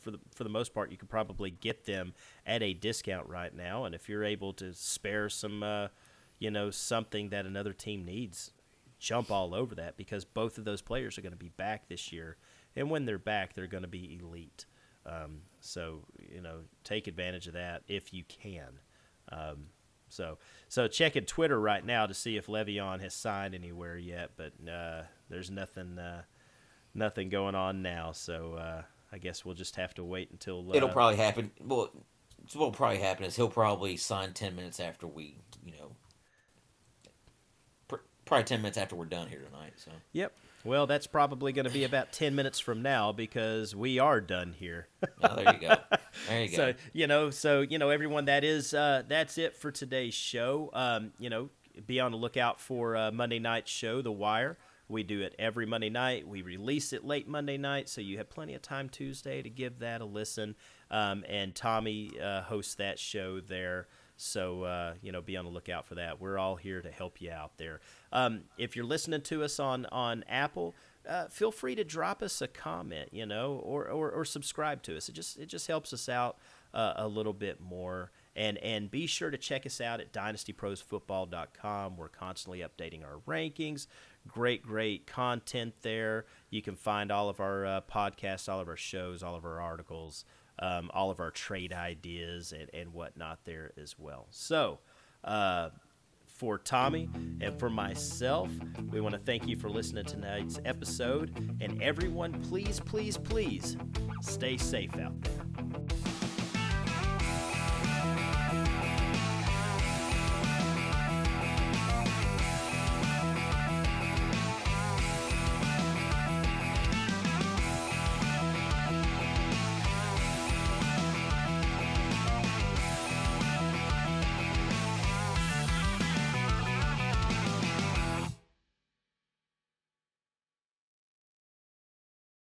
for the for the most part, you could probably get them at a discount right now. And if you're able to spare some, uh, you know, something that another team needs, jump all over that because both of those players are going to be back this year, and when they're back, they're going to be elite. Um, so you know, take advantage of that if you can. Um, so so checking Twitter right now to see if Le'Veon has signed anywhere yet, but uh, there's nothing uh, nothing going on now. So uh, I guess we'll just have to wait until. Uh, It'll probably happen. Well, what'll probably happen is he'll probably sign ten minutes after we, you know, pr- probably ten minutes after we're done here tonight. So. Yep. Well, that's probably going to be about ten minutes from now because we are done here. oh, there you go. There you <laughs> go. So you know, so you know, everyone, that is uh, that's it for today's show. Um, you know, be on the lookout for uh, Monday night show, The Wire. We do it every Monday night. We release it late Monday night, so you have plenty of time Tuesday to give that a listen. Um, and Tommy uh, hosts that show there. So, uh, you know, be on the lookout for that. We're all here to help you out there. Um, if you're listening to us on, on Apple, uh, feel free to drop us a comment, you know, or, or, or subscribe to us. It just, it just helps us out uh, a little bit more. And, and be sure to check us out at dynastyprosfootball.com. We're constantly updating our rankings. Great, great content there. You can find all of our uh, podcasts, all of our shows, all of our articles, um, all of our trade ideas, and, and whatnot there as well. So, uh, for Tommy and for myself, we want to thank you for listening to tonight's episode. And everyone, please, please, please stay safe out there.